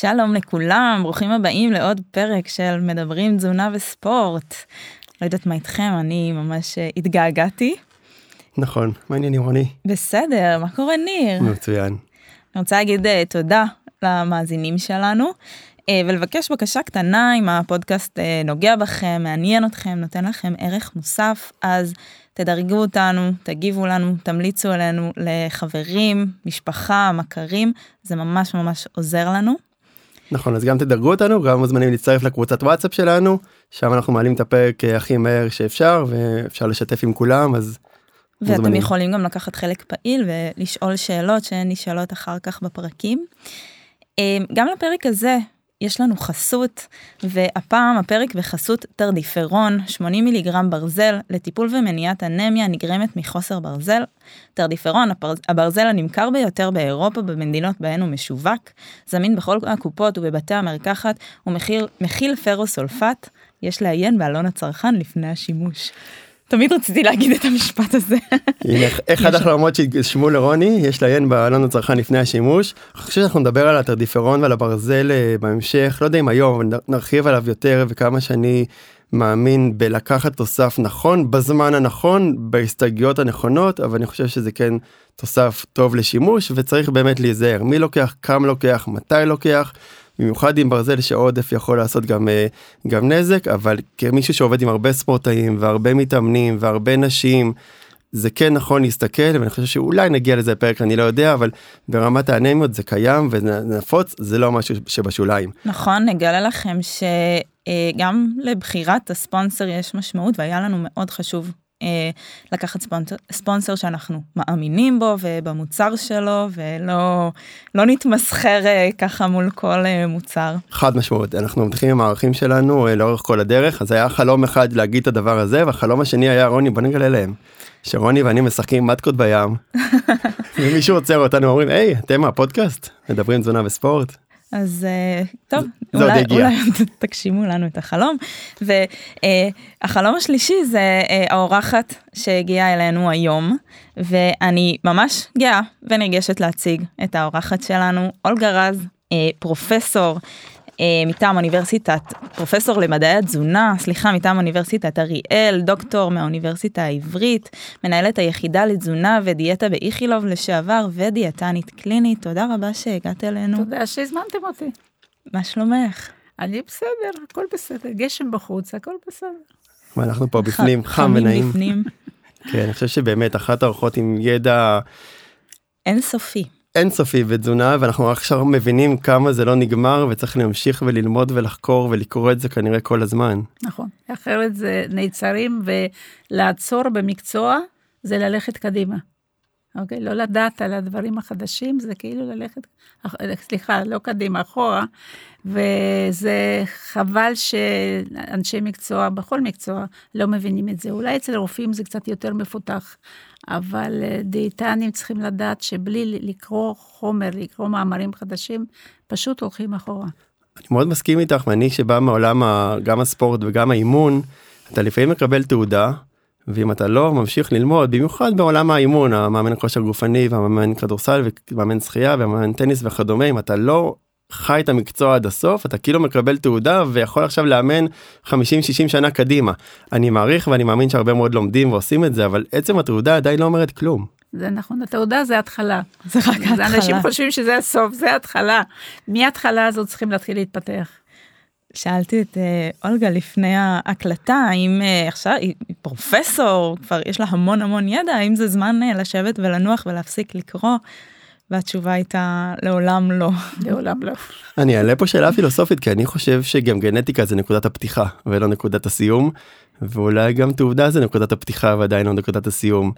שלום לכולם, ברוכים הבאים לעוד פרק של מדברים תזונה וספורט. לא יודעת מה איתכם, אני ממש אה, התגעגעתי. נכון, מה העניינים רוני? בסדר, מה קורה ניר? מצוין. אני רוצה להגיד אה, תודה למאזינים שלנו אה, ולבקש בקשה קטנה אם הפודקאסט נוגע בכם, מעניין אתכם, נותן לכם ערך מוסף, אז תדרגו אותנו, תגיבו לנו, תמליצו עלינו לחברים, משפחה, מכרים, זה ממש ממש עוזר לנו. נכון אז גם תדרגו אותנו גם מוזמנים להצטרף לקבוצת וואטסאפ שלנו שם אנחנו מעלים את הפרק אה, הכי מהר שאפשר ואפשר לשתף עם כולם אז. ואתם מוזמנים. יכולים גם לקחת חלק פעיל ולשאול שאלות שנשאלות אחר כך בפרקים. אה, גם לפרק הזה יש לנו חסות, והפעם הפרק בחסות טרדיפרון, 80 מיליגרם ברזל, לטיפול ומניעת אנמיה נגרמת מחוסר ברזל. טרדיפרון, הברזל הנמכר ביותר באירופה במדינות בהן הוא משווק, זמין בכל הקופות ובבתי המרקחת, ומכיל פרוסולפט, יש לעיין בעלון הצרכן לפני השימוש. תמיד רציתי להגיד את המשפט הזה. אחד החלומות שהתגשמו לרוני יש לעיין בעלון הצרכן לפני השימוש. אני חושב שאנחנו נדבר על הטרדיפרון ועל הברזל אה, בהמשך לא יודע אם היום אבל נרחיב עליו יותר וכמה שאני מאמין בלקחת תוסף נכון בזמן הנכון בהסתייגויות הנכונות אבל אני חושב שזה כן תוסף טוב לשימוש וצריך באמת להיזהר מי לוקח כמה לוקח מתי לוקח. במיוחד עם ברזל שעודף יכול לעשות גם אה, גם נזק אבל כמישהו שעובד עם הרבה ספורטאים והרבה מתאמנים והרבה נשים. זה כן נכון להסתכל ואני חושב שאולי נגיע לזה פרק אני לא יודע אבל ברמת האנמיות זה קיים ונפוץ זה לא משהו שבשוליים. נכון נגלה לכם שגם לבחירת הספונסר יש משמעות והיה לנו מאוד חשוב לקחת ספונסר, ספונסר שאנחנו מאמינים בו ובמוצר שלו ולא לא נתמסחר אה, ככה מול כל אה, מוצר. חד משמעות אנחנו מתחילים עם הערכים שלנו לאורך כל הדרך אז היה חלום אחד להגיד את הדבר הזה והחלום השני היה רוני בוא נגלה להם. שרוני ואני משחקים מתקות בים ומישהו עוצר אותנו אומרים היי אתם הפודקאסט מדברים תזונה וספורט. אז טוב, אולי, אולי תגשימו לנו את החלום. והחלום השלישי זה האורחת שהגיעה אלינו היום, ואני ממש גאה ונרגשת להציג את האורחת שלנו, אולגה רז, פרופסור אה, מטעם אוניברסיטת, פרופסור למדעי התזונה, סליחה, מטעם אוניברסיטת אריאל, דוקטור מהאוניברסיטה העברית, מנהלת היחידה לתזונה ודיאטה באיכילוב לשעבר ודיאטנית קלינית. תודה רבה שהגעת אלינו. תודה שהזמנתם אותי. מה שלומך? אני בסדר, הכל בסדר, גשם בחוץ, הכל בסדר. ואנחנו פה בפנים, חם ונעים. כן, אני חושב שבאמת אחת האורחות עם ידע אינסופי. אינסופי בתזונה ואנחנו עכשיו מבינים כמה זה לא נגמר וצריך להמשיך וללמוד ולחקור ולקרוא את זה כנראה כל הזמן. נכון, אחרת זה נעצרים ולעצור במקצוע זה ללכת קדימה. אוקיי? לא לדעת על הדברים החדשים זה כאילו ללכת, סליחה, לא קדימה, אחורה, וזה חבל שאנשי מקצוע, בכל מקצוע, לא מבינים את זה. אולי אצל רופאים זה קצת יותר מפותח, אבל אה, דיאטנים צריכים לדעת שבלי לקרוא חומר, לקרוא מאמרים חדשים, פשוט הולכים אחורה. אני מאוד מסכים איתך, ואני שבא מעולם גם הספורט וגם האימון, אתה לפעמים מקבל תעודה, ואם אתה לא ממשיך ללמוד, במיוחד בעולם האימון, המאמן הכושר גופני והמאמן כדורסל ומאמן שחייה ומאמן טניס וכדומה, אם אתה לא חי את המקצוע עד הסוף אתה כאילו מקבל תעודה ויכול עכשיו לאמן 50-60 שנה קדימה. אני מעריך ואני מאמין שהרבה מאוד לומדים ועושים את זה אבל עצם התעודה עדיין לא אומרת כלום. זה נכון התעודה זה התחלה זה רק התחלה אנשים חושבים שזה הסוף זה התחלה מההתחלה הזאת צריכים להתחיל להתפתח. שאלתי את uh, אולגה לפני ההקלטה האם uh, עכשיו היא פרופסור כבר יש לה המון המון ידע האם זה זמן uh, לשבת ולנוח ולהפסיק לקרוא. והתשובה הייתה לעולם לא. לעולם לא. אני אעלה פה שאלה פילוסופית כי אני חושב שגם גנטיקה זה נקודת הפתיחה ולא נקודת הסיום ואולי גם תעודה זה נקודת הפתיחה ועדיין לא נקודת הסיום.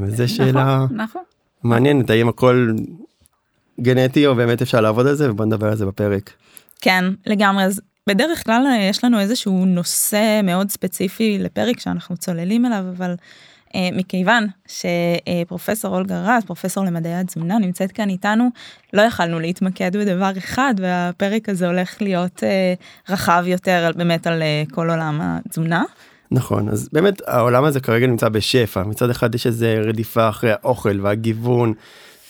וזה נכון, שאלה נכון. מעניינת האם הכל גנטי או באמת אפשר לעבוד על זה ובוא נדבר על זה בפרק. כן לגמרי אז בדרך כלל יש לנו איזשהו נושא מאוד ספציפי לפרק שאנחנו צוללים אליו אבל. אה, מכיוון שפרופסור אולגה רז, פרופסור למדעי התזונה, נמצאת כאן איתנו, לא יכלנו להתמקד בדבר אחד, והפרק הזה הולך להיות אה, רחב יותר באמת על אה, כל עולם התזונה. נכון אז באמת העולם הזה כרגע נמצא בשפע מצד אחד יש איזה רדיפה אחרי האוכל והגיוון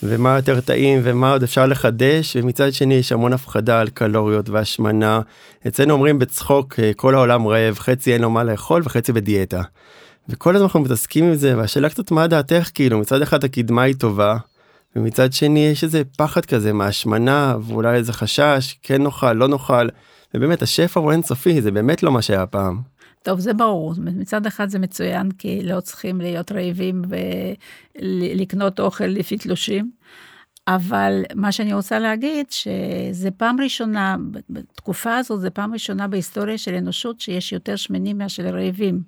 ומה יותר טעים ומה עוד אפשר לחדש ומצד שני יש המון הפחדה על קלוריות והשמנה. אצלנו אומרים בצחוק כל העולם רעב חצי אין לו מה לאכול וחצי בדיאטה. וכל הזמן אנחנו מתעסקים עם זה והשאלה קצת מה דעתך כאילו מצד אחד הקדמה היא טובה ומצד שני יש איזה פחד כזה מהשמנה ואולי איזה חשש כן נאכל לא נאכל ובאמת השפע הוא אינסופי זה באמת לא מה שהיה פעם. טוב, זה ברור. מצד אחד זה מצוין, כי לא צריכים להיות רעבים ולקנות אוכל לפי תלושים. אבל מה שאני רוצה להגיד, שזה פעם ראשונה, בתקופה הזאת, זה פעם ראשונה בהיסטוריה של אנושות שיש יותר שמנים מאשר רעבים.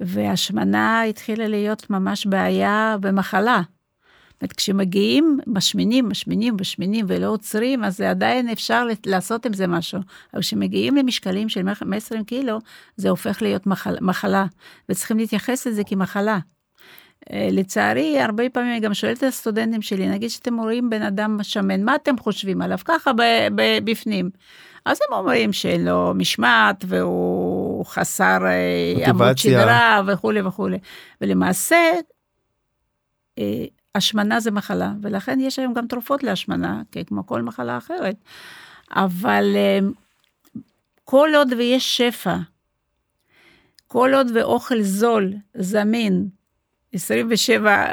והשמנה התחילה להיות ממש בעיה ומחלה. אומרת, כשמגיעים, משמינים, משמינים, משמינים ולא עוצרים, אז זה עדיין אפשר לעשות עם זה משהו. אבל כשמגיעים למשקלים של 120 קילו, זה הופך להיות מחל, מחלה, וצריכים להתייחס לזה כמחלה. אה, לצערי, הרבה פעמים אני גם שואלת את הסטודנטים שלי, נגיד שאתם רואים בן אדם שמן, מה אתם חושבים עליו? ככה בפנים. אז הם אומרים שאין לו משמעת והוא חסר אה, עמוד שדרה וכולי וכולי. ולמעשה, אה, השמנה זה מחלה, ולכן יש היום גם תרופות להשמנה, כמו כל מחלה אחרת. אבל אה, כל עוד ויש שפע, כל עוד ואוכל זול, זמין, 27,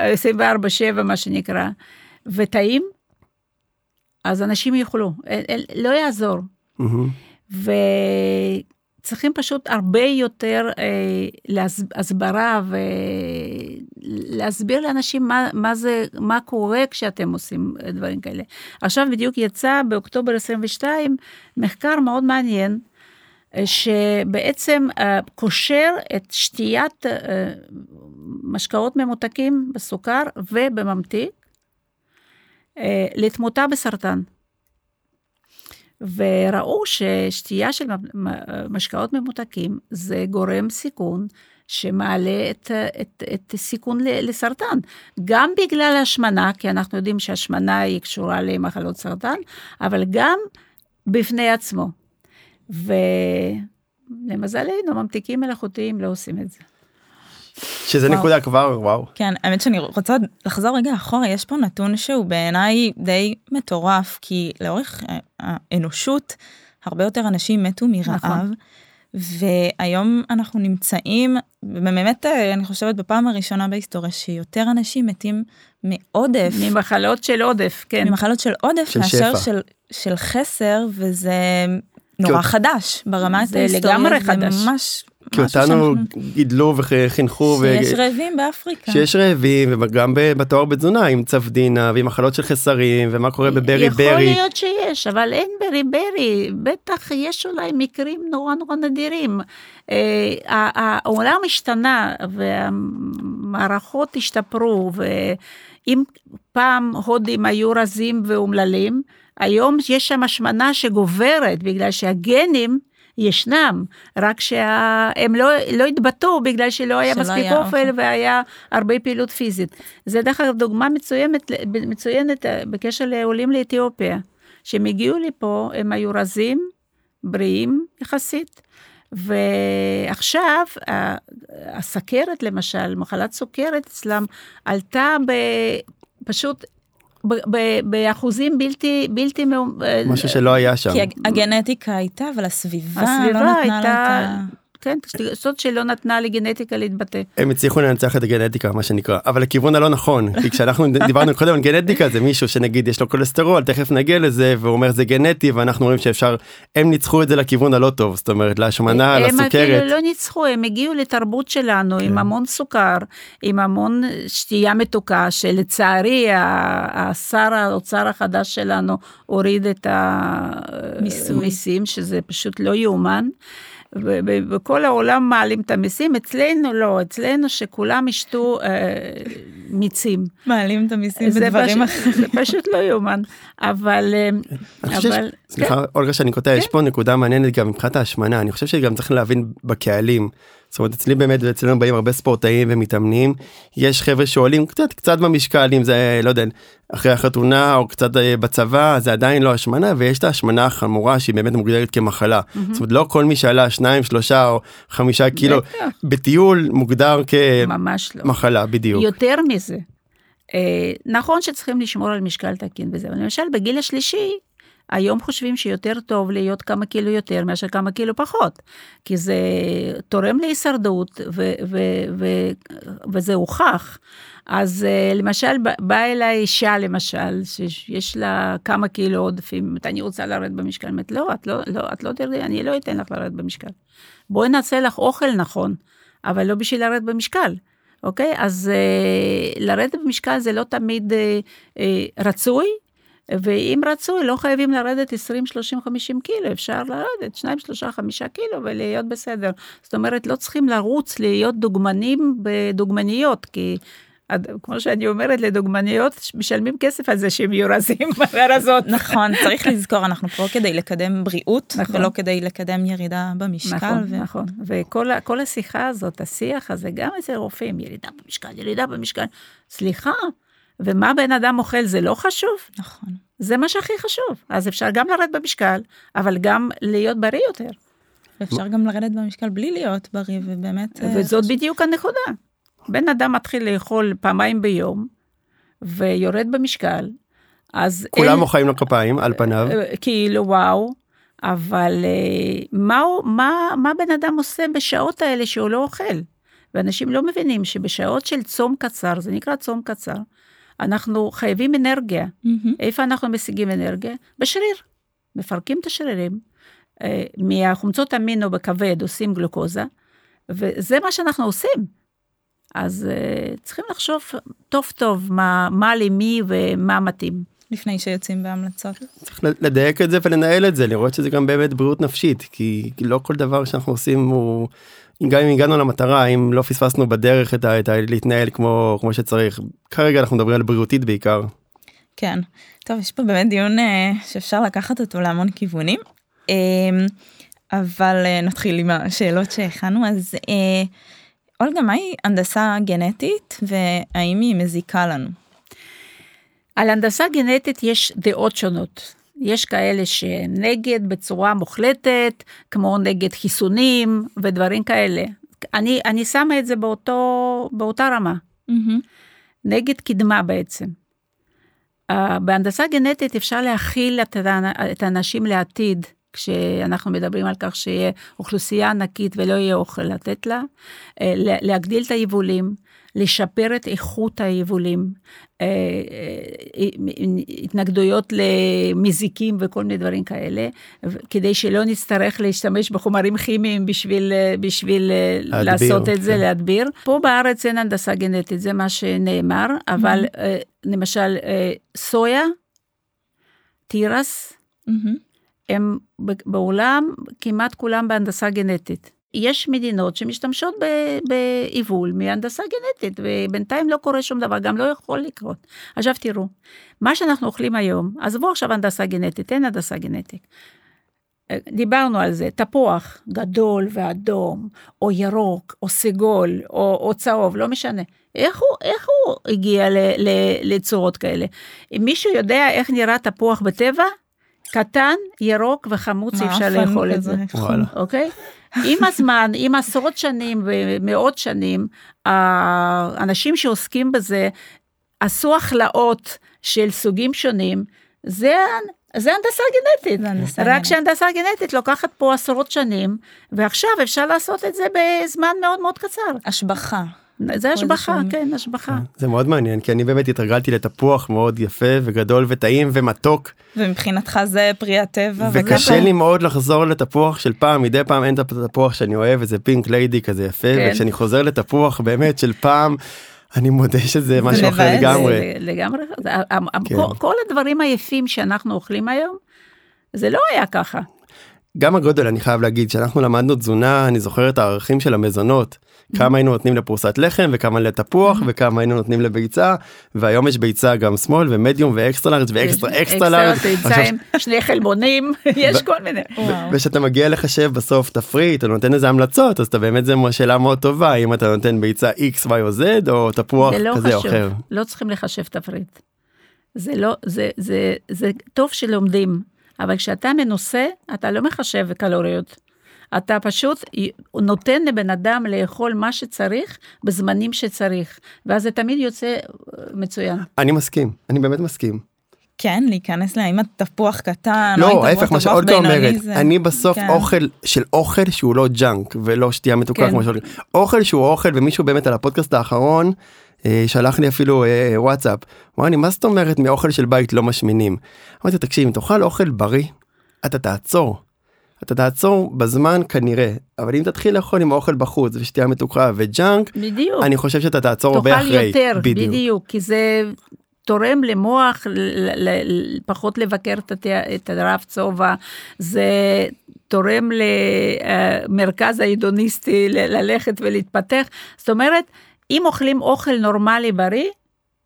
24-7 מה שנקרא, וטעים, אז אנשים יאכלו, לא יעזור. Mm-hmm. צריכים פשוט הרבה יותר אה, להסברה ולהסביר לאנשים מה, מה זה, מה קורה כשאתם עושים דברים כאלה. עכשיו בדיוק יצא באוקטובר 22 מחקר מאוד מעניין, אה, שבעצם אה, קושר את שתיית אה, משקאות ממותקים בסוכר ובממתיק אה, לתמותה בסרטן. וראו ששתייה של משקאות ממותקים זה גורם סיכון שמעלה את, את, את סיכון לסרטן. גם בגלל השמנה, כי אנחנו יודעים שהשמנה היא קשורה למחלות סרטן, אבל גם בפני עצמו. ולמזלנו, ממתיקים מלאכותיים לא עושים את זה. שזה וואו. נקודה כבר וואו. כן האמת שאני רוצה לחזור רגע אחורה יש פה נתון שהוא בעיניי די מטורף כי לאורך אה, האנושות הרבה יותר אנשים מתו מרעב. נכון. והיום אנחנו נמצאים באמת אה, אני חושבת בפעם הראשונה בהיסטוריה שיותר אנשים מתים מעודף ממחלות של עודף כן ממחלות של עודף של מאשר של, של חסר וזה נורא חדש ברמת ההיסטוריה זה לגמרי חדש ממש כי אותנו גידלו וחינכו. שיש רעבים באפריקה. שיש רעבים וגם בתואר בתזונה עם צפדינה ועם מחלות של חסרים ומה קורה בברי ברי. יכול להיות שיש אבל אין ברי ברי בטח יש אולי מקרים נורא נורא נדירים. אה, העולם השתנה והמערכות השתפרו ואם פעם הודים היו רזים ואומללים היום יש שם השמנה שגוברת בגלל שהגנים ישנם, רק שהם לא, לא התבטאו בגלל שלא היה מספיק היה אוכל אוכל והיה הרבה פעילות פיזית. זה דרך אגב דוגמה מצוינת, מצוינת אה, בקשר לעולים לאתיופיה, שהם הגיעו לפה, הם היו רזים, בריאים יחסית. ועכשיו הסכרת למשל, מחלת סוכרת אצלם עלתה פשוט באחוזים בלתי, בלתי, משהו שלא היה שם. כי הגנטיקה הייתה, אבל הסביבה, לא הסביבה לא נתנה הייתה, לה את ה... כן, זאת שלא נתנה לגנטיקה להתבטא. הם הצליחו לנצח את הגנטיקה מה שנקרא אבל הכיוון הלא נכון כי כשאנחנו דיברנו קודם על גנטיקה זה מישהו שנגיד יש לו כולסטרול תכף נגיע לזה והוא אומר זה גנטי ואנחנו רואים שאפשר הם ניצחו את זה לכיוון הלא טוב זאת אומרת להשמנה לסוכרת. הם אפילו לא ניצחו הם הגיעו לתרבות שלנו עם כן. המון סוכר עם המון שתייה מתוקה שלצערי השר האוצר החדש שלנו הוריד את המיסים שזה פשוט לא יאומן. ובכל העולם מעלים את המיסים, אצלנו לא, אצלנו שכולם ישתו אה, מיצים. מעלים את המיסים בדברים אחרים. זה פשוט לא יאומן, אבל... אה, אבל סליחה, כן. אולגה שאני קוטע, יש כן. פה נקודה מעניינת גם מבחינת ההשמנה, אני חושב שגם צריך להבין בקהלים. זאת אומרת אצלי באמת ואצלנו באים הרבה ספורטאים ומתאמנים יש חבר'ה שעולים קצת קצת במשקל אם זה לא יודע אחרי החתונה או קצת אה, בצבא זה עדיין לא השמנה ויש את ההשמנה החמורה שהיא באמת מוגדרת כמחלה. Mm-hmm. זאת אומרת לא כל מי שעלה שניים שלושה או חמישה קילו בטיול מוגדר כמחלה לא. בדיוק. יותר מזה אה, נכון שצריכים לשמור על משקל תקין וזה, אבל למשל בגיל השלישי, היום חושבים שיותר טוב להיות כמה קילו יותר מאשר כמה קילו פחות, כי זה תורם להישרדות ו- ו- ו- וזה הוכח. אז uh, למשל, באה אליי אישה למשל, שיש לה כמה קילו עודפים, אני רוצה לרדת במשקל, אומרת, לא, את לא, לא, את לא תרדי, אני לא אתן לך לרדת במשקל. בואי נעשה לך אוכל נכון, אבל לא בשביל לרדת במשקל. אוקיי? אז uh, לרדת במשקל זה לא תמיד uh, uh, רצוי, ואם רצוי, לא חייבים לרדת 20, 30, 50 קילו, אפשר לרדת 2, 3, 5 קילו ולהיות בסדר. זאת אומרת, לא צריכים לרוץ להיות דוגמנים בדוגמניות, כי כמו שאני אומרת לדוגמניות, משלמים כסף על זה שהם יהיו רזים ברזות. נכון, צריך לזכור, אנחנו פה כדי לקדם בריאות, נכון. ולא כדי לקדם ירידה במשקל. נכון, ו... נכון. וכל השיחה הזאת, השיח הזה, גם אצל רופאים, ירידה במשקל, ירידה במשקל. סליחה, ומה בן אדם אוכל זה לא חשוב? נכון. זה מה שהכי חשוב. אז אפשר גם לרדת במשקל, אבל גם להיות בריא יותר. אפשר גם לרדת במשקל בלי להיות בריא, ובאמת... אה, וזאת חשוב. בדיוק הנקודה. בן אדם מתחיל לאכול פעמיים ביום, ויורד במשקל, אז... כולם אין... מוחאים לו כפיים, על פניו. אה, כאילו, וואו. אבל אה, מה, מה, מה בן אדם עושה בשעות האלה שהוא לא אוכל? ואנשים לא מבינים שבשעות של צום קצר, זה נקרא צום קצר, אנחנו חייבים אנרגיה. Mm-hmm. איפה אנחנו משיגים אנרגיה? בשריר. מפרקים את השרירים, אה, מהחומצות אמינו בכבד עושים גלוקוזה, וזה מה שאנחנו עושים. אז uh, צריכים לחשוב טוב טוב מה, מה למי ומה מתאים. לפני שיוצאים בהמלצות. צריך לדייק את זה ולנהל את זה, לראות שזה גם באמת בריאות נפשית, כי לא כל דבר שאנחנו עושים הוא גם אם הגענו למטרה אם לא פספסנו בדרך את ה... את ה... להתנהל כמו כמו שצריך כרגע אנחנו מדברים על בריאותית בעיקר. כן טוב יש פה באמת דיון uh, שאפשר לקחת אותו להמון כיוונים uh, אבל uh, נתחיל עם השאלות שהכנו אז uh, אולגה מהי הנדסה גנטית והאם היא מזיקה לנו. על הנדסה גנטית יש דעות שונות. יש כאלה שנגד בצורה מוחלטת, כמו נגד חיסונים ודברים כאלה. אני, אני שמה את זה באותו, באותה רמה. Mm-hmm. נגד קדמה בעצם. Uh, בהנדסה גנטית אפשר להכיל את, את האנשים לעתיד, כשאנחנו מדברים על כך שיהיה אוכלוסייה ענקית ולא יהיה אוכל לתת לה, uh, להגדיל את היבולים, לשפר את איכות היבולים, אה, אה, התנגדויות למזיקים וכל מיני דברים כאלה, כדי שלא נצטרך להשתמש בחומרים כימיים בשביל, אה, בשביל להדביר, לעשות את זה, כן. להדביר. פה בארץ אין הנדסה גנטית, זה מה שנאמר, אבל mm-hmm. למשל סויה, תירס, mm-hmm. הם בעולם כמעט כולם בהנדסה גנטית. יש מדינות שמשתמשות בעיבול מהנדסה גנטית, ובינתיים לא קורה שום דבר, גם לא יכול לקרות. עכשיו תראו, מה שאנחנו אוכלים היום, עזבו עכשיו הנדסה גנטית, אין הנדסה גנטית. דיברנו על זה, תפוח גדול ואדום, או ירוק, או סגול, או, או צהוב, לא משנה. איך הוא, איך הוא הגיע ל, ל, לצורות כאלה? מישהו יודע איך נראה תפוח בטבע, קטן, ירוק וחמוץ, אי אפשר לאכול את זה. אוקיי? עם הזמן, עם עשרות שנים ומאות שנים, האנשים שעוסקים בזה עשו הכלאות של סוגים שונים, זה, זה הנדסה גנטית. זה הנדסה רק. שהנדסה גנטית לוקחת פה עשרות שנים, ועכשיו אפשר לעשות את זה בזמן מאוד מאוד קצר. השבחה. זה השבחה, כן, השבחה. זה מאוד מעניין, כי אני באמת התרגלתי לתפוח מאוד יפה וגדול וטעים ומתוק. ומבחינתך זה פרי הטבע. וקשה לי מאוד לחזור לתפוח של פעם, מדי פעם אין את התפוח שאני אוהב, איזה פינק ליידי כזה יפה, כן. וכשאני חוזר לתפוח באמת של פעם, אני מודה שזה משהו אחר לגמרי. לגמרי, כן. כל הדברים היפים שאנחנו אוכלים היום, זה לא היה ככה. גם הגודל אני חייב להגיד שאנחנו למדנו תזונה אני זוכר את הערכים של המזונות כמה היינו נותנים לפרוסת לחם וכמה לתפוח וכמה היינו נותנים לביצה והיום יש ביצה גם שמאל ומדיום ואקסטרה לארג' ואקסטרה אקסטרה לארג'. שני חלבונים יש כל מיני. ושאתה מגיע לחשב בסוף תפריט או נותן איזה המלצות אז אתה באמת זה שאלה מאוד טובה אם אתה נותן ביצה x y או z או תפוח לא כזה או אחר. לא צריכים לחשב תפריט. זה לא זה זה זה טוב שלומדים אבל כשאתה מנוסה אתה לא מחשב קלוריות. אתה פשוט נותן לבן אדם לאכול מה שצריך בזמנים שצריך, ואז זה תמיד יוצא אה, מצוין. אני מסכים, אני באמת מסכים. כן, להיכנס לה, אם אתה תפוח קטן, לא, ההפך, מה שעוד אומרת, אני בסוף כן. אוכל של אוכל שהוא לא ג'אנק ולא שתייה מתוקה כן. כמו שאומרים, אוכל שהוא אוכל ומישהו באמת על הפודקאסט האחרון אה, שלח לי אפילו אה, וואטסאפ, אמר לי מה זאת אומרת מאוכל של בית לא משמינים. אמרתי תקשיב אם תאכל אוכל בריא אתה תעצור. אתה תעצור בזמן כנראה אבל אם תתחיל לאכול עם אוכל בחוץ ושתייה מתוקה וג'אנק בדיוק אני חושב שאתה תעצור הרבה אחרי תאכל יותר בדיוק. בדיוק כי זה תורם למוח פחות לבקר את הרב צובע, זה תורם למרכז ההידוניסטי ללכת ולהתפתח. זאת אומרת, אם אוכלים אוכל נורמלי בריא,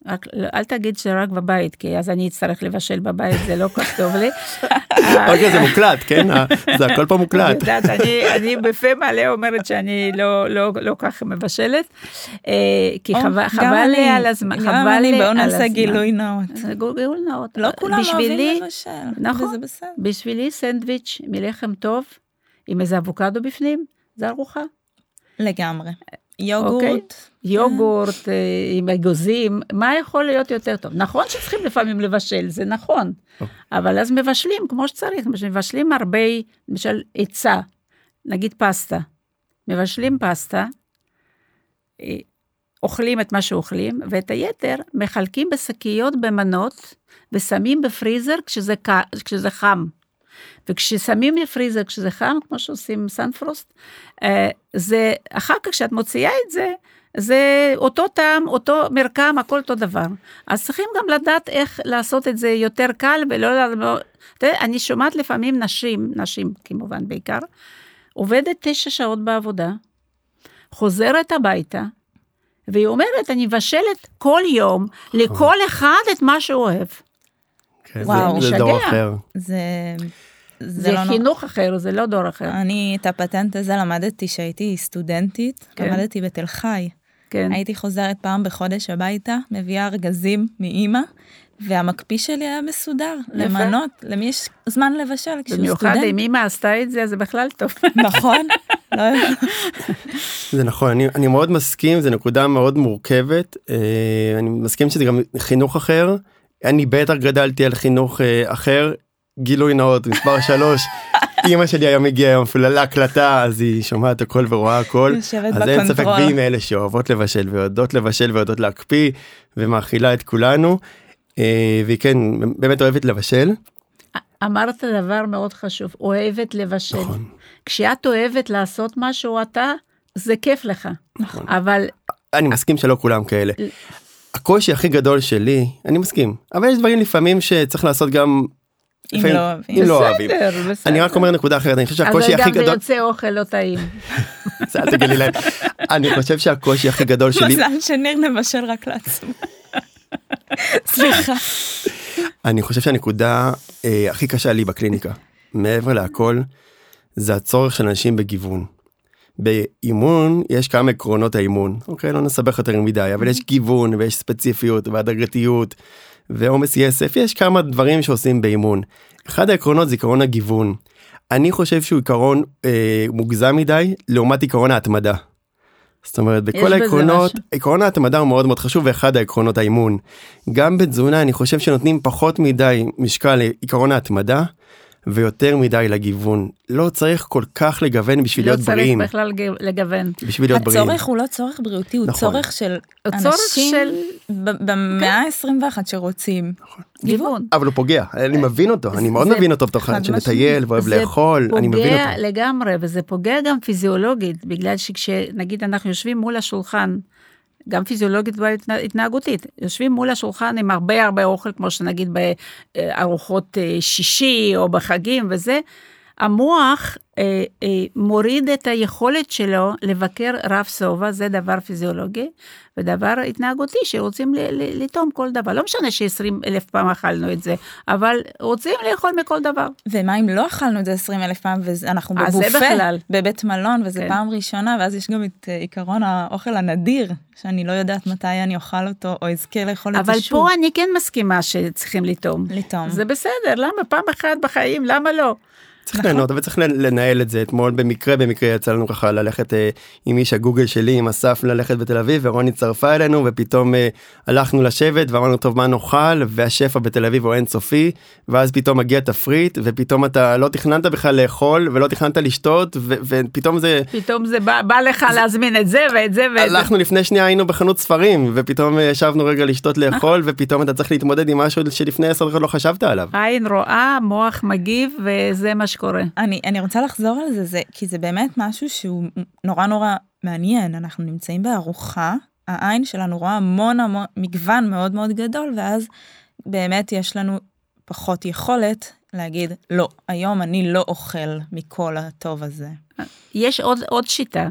רק, אל תגיד שרק בבית, כי אז אני אצטרך לבשל בבית, זה לא כל כך טוב לי. אוקיי, זה מוקלט, כן? זה הכל פה מוקלט. אני בפה מלא אומרת שאני לא, לא, לא ככה מבשלת, אה, כי חבל לי על הזמן, חבל לי בואו נעשה גילוי נאות. גילוי נאות. לא כולם אוהבים לבשל, נכון, וזה בסדר. בשבילי סנדוויץ' מלחם טוב, עם איזה אבוקדו בפנים, זה ארוחה. לגמרי. יוגורט. אוקיי? יוגורט אה, עם אגוזים, מה יכול להיות יותר טוב? נכון שצריכים לפעמים לבשל, זה נכון, okay. אבל אז מבשלים כמו שצריך, מבשלים הרבה, למשל עצה, נגיד פסטה, מבשלים פסטה, אה, אוכלים את מה שאוכלים, ואת היתר מחלקים בשקיות במנות ושמים בפריזר כשזה, כשזה חם. וכששמים בפריזר כשזה חם, כמו שעושים סנפרוסט, אה, זה אחר כך כשאת מוציאה את זה, זה אותו טעם, אותו מרקם, הכל אותו דבר. אז צריכים גם לדעת איך לעשות את זה יותר קל ולא... אתה יודע, אני שומעת לפעמים נשים, נשים כמובן בעיקר, עובדת תשע שעות בעבודה, חוזרת הביתה, והיא אומרת, אני מבשלת כל יום לכל אחד את מה שהוא אוהב. כן, וואו, זה, זה דור אחר. זה... זה, זה לא חינוך נור... אחר, זה לא דור אחר. אני את הפטנט הזה למדתי כשהייתי סטודנטית, כן. למדתי בתל חי. כן. הייתי חוזרת פעם בחודש הביתה, מביאה ארגזים מאימא, והמקפיא שלי היה מסודר, יפה. למנות, למי יש זמן לבשל כשהוא סטודנט. במיוחד אם אימא עשתה את זה, זה בכלל טוב. נכון. לא זה נכון, אני, אני מאוד מסכים, זו נקודה מאוד מורכבת, אה, אני מסכים שזה גם חינוך אחר, אני בטח גדלתי על חינוך אה, אחר, גילוי נאות מספר שלוש אמא שלי היום הגיעה היום אפילו להקלטה אז היא שומעת הכל ורואה הכל אז אין ספק והיא מאלה שאוהבות לבשל ויודעות לבשל ויודעות להקפיא ומאכילה את כולנו אה, והיא כן באמת אוהבת לבשל. אמרת דבר מאוד חשוב אוהבת לבשל נכון. כשאת אוהבת לעשות משהו אתה זה כיף לך נכון. אבל אני מסכים שלא כולם כאלה. הקושי הכי גדול שלי אני מסכים אבל יש דברים לפעמים שצריך לעשות גם אם לא אוהבים. אם לא אוהבים. אני רק אומר נקודה אחרת, אני חושב שהקושי הכי גדול... אבל גם זה יוצא אוכל לא טעים. אל תגידי להם. אני חושב שהקושי הכי גדול שלי... מזל שניר נבשל רק לעצמו. סליחה. אני חושב שהנקודה אה, הכי קשה לי בקליניקה, מעבר להכל, זה הצורך של אנשים בגיוון. באימון יש כמה עקרונות האימון, אוקיי? לא נסבך יותר מדי, אבל יש גיוון ויש ספציפיות והדרגתיות. ועומס יסף, יש כמה דברים שעושים באימון. אחד העקרונות זה עקרון הגיוון. אני חושב שהוא עיקרון אה, מוגזם מדי לעומת עקרון ההתמדה. זאת אומרת בכל העקרונות עקרון ההתמדה הוא מאוד מאוד חשוב ואחד העקרונות האימון. גם בתזונה אני חושב שנותנים פחות מדי משקל לעקרון ההתמדה ויותר מדי לגיוון. לא צריך כל כך לגוון בשביל לא להיות בריאים. לא צריך בכלל לגוון. בשביל להיות בריאים. הצורך הוא לא צורך בריאותי, הוא נכון. צורך של אנשים של... במאה ה-21 שרוצים. נכון. גיוון. אבל הוא פוגע, אני מבין אותו, אני מאוד מבין אותו בתוך אחד שמטייל ואוהב לאכול, אני מבין אותו. זה פוגע לגמרי, וזה פוגע גם פיזיולוגית, בגלל שכשנגיד אנחנו יושבים מול השולחן, גם פיזיולוגית והתנהגותית. יושבים מול השולחן עם הרבה הרבה אוכל, כמו שנגיד בארוחות אה, שישי או בחגים וזה, המוח אה, אה, מוריד את היכולת שלו לבקר רב שובע, זה דבר פיזיולוגי, ודבר התנהגותי שרוצים לטעום כל דבר. לא משנה ש-20 אלף פעם אכלנו את זה, אבל רוצים לאכול מכל דבר. ומה אם לא אכלנו את זה 20 אלף פעם ואנחנו בבופה, בבית מלון, וזה כן. פעם ראשונה, ואז יש גם את אה, עיקרון האוכל הנדיר, שאני לא יודעת מתי אני אוכל אותו, או אזכה לאכול את זה שוב. אבל פה אני כן מסכימה שצריכים לטעום. לטעום. זה בסדר, למה? פעם אחת בחיים, למה לא? צריך נכון. ליהנות וצריך לנהל את זה אתמול במקרה במקרה יצא לנו ככה ללכת אה, עם איש הגוגל שלי עם אסף ללכת בתל אביב ורוני הצטרפה אלינו ופתאום אה, הלכנו לשבת ואמרנו טוב מה נאכל והשפע בתל אביב הוא אינסופי ואז פתאום מגיע תפריט ופתאום אתה לא תכננת בכלל לאכול ולא תכננת לשתות ו- ופתאום זה פתאום זה בא, בא לך להזמין את זה ואת זה ואת זה. הלכנו לפני שנייה היינו בחנות ספרים ופתאום אה, ישבנו רגע לשתות לאכול ופתאום אתה צריך להתמודד עם משהו שלפני עשר דקות לא חשבת עליו. עין רואה, מוח מגיב, וזה מה שקורה. אני, אני רוצה לחזור על זה, זה, כי זה באמת משהו שהוא נורא נורא מעניין. אנחנו נמצאים בארוחה, העין שלנו רואה המון המון, מגוון מאוד מאוד גדול, ואז באמת יש לנו פחות יכולת להגיד, לא, היום אני לא אוכל מכל הטוב הזה. יש עוד, עוד שיטה.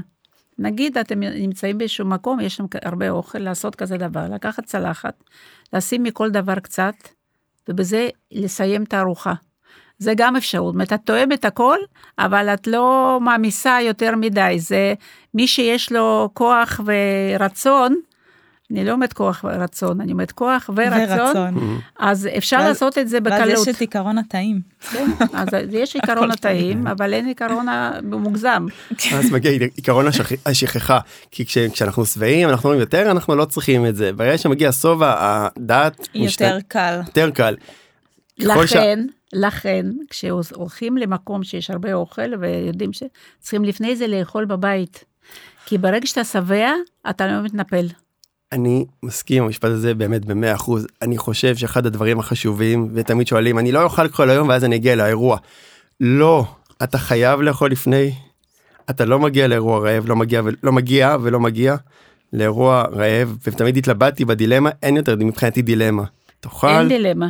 נגיד אתם נמצאים באיזשהו מקום, יש שם הרבה אוכל, לעשות כזה דבר, לקחת צלחת, לשים מכל דבר קצת, ובזה לסיים את הארוחה. זה גם אפשרות, זאת אומרת, את תואם את הכל, אבל את לא מעמיסה יותר מדי, זה מי שיש לו כוח ורצון, אני לא אומרת כוח ורצון, אני אומרת כוח ורצון, ורצון. אז אפשר ואז- לעשות את זה ואז בקלות. יש את עיקרון הטעים. כן, אז יש עיקרון הטעים, אבל אין עיקרון המוגזם. אז מגיע עיקרון השכ- השכחה כי כש- כשאנחנו שבעים אנחנו אומרים יותר אנחנו לא צריכים את זה ברגע שמגיע שובע הדעת יותר קל. יותר קל. לכן, לכן, כשהולכים למקום שיש הרבה אוכל ויודעים שצריכים לפני זה לאכול בבית. כי ברגע שאתה שבע, אתה לא מתנפל. אני מסכים עם המשפט הזה באמת במאה אחוז אני חושב שאחד הדברים החשובים ותמיד שואלים אני לא אוכל כל היום ואז אני אגיע לאירוע. לא אתה חייב לאכול לפני. אתה לא מגיע לאירוע רעב לא מגיע ולא מגיע ולא מגיע לאירוע רעב ותמיד התלבטתי בדילמה אין יותר מבחינתי דילמה. אין תאכל דילמה.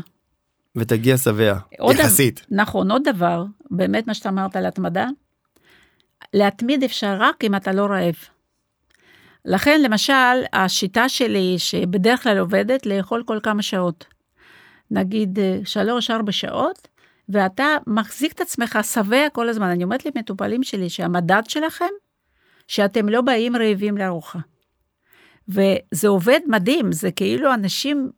ותגיע שבע יחסית. נכון, עוד דבר, באמת מה שאתה אמרת על התמדה, להתמיד אפשר רק אם אתה לא רעב. לכן, למשל, השיטה שלי, שבדרך כלל עובדת, לאכול כל כמה שעות. נגיד אה, שלוש-ארבע שעות, ואתה מחזיק את עצמך שבע כל הזמן. אני אומרת למטופלים שלי שהמדד שלכם, שאתם לא באים רעבים לארוחה. וזה עובד מדהים, זה כאילו אנשים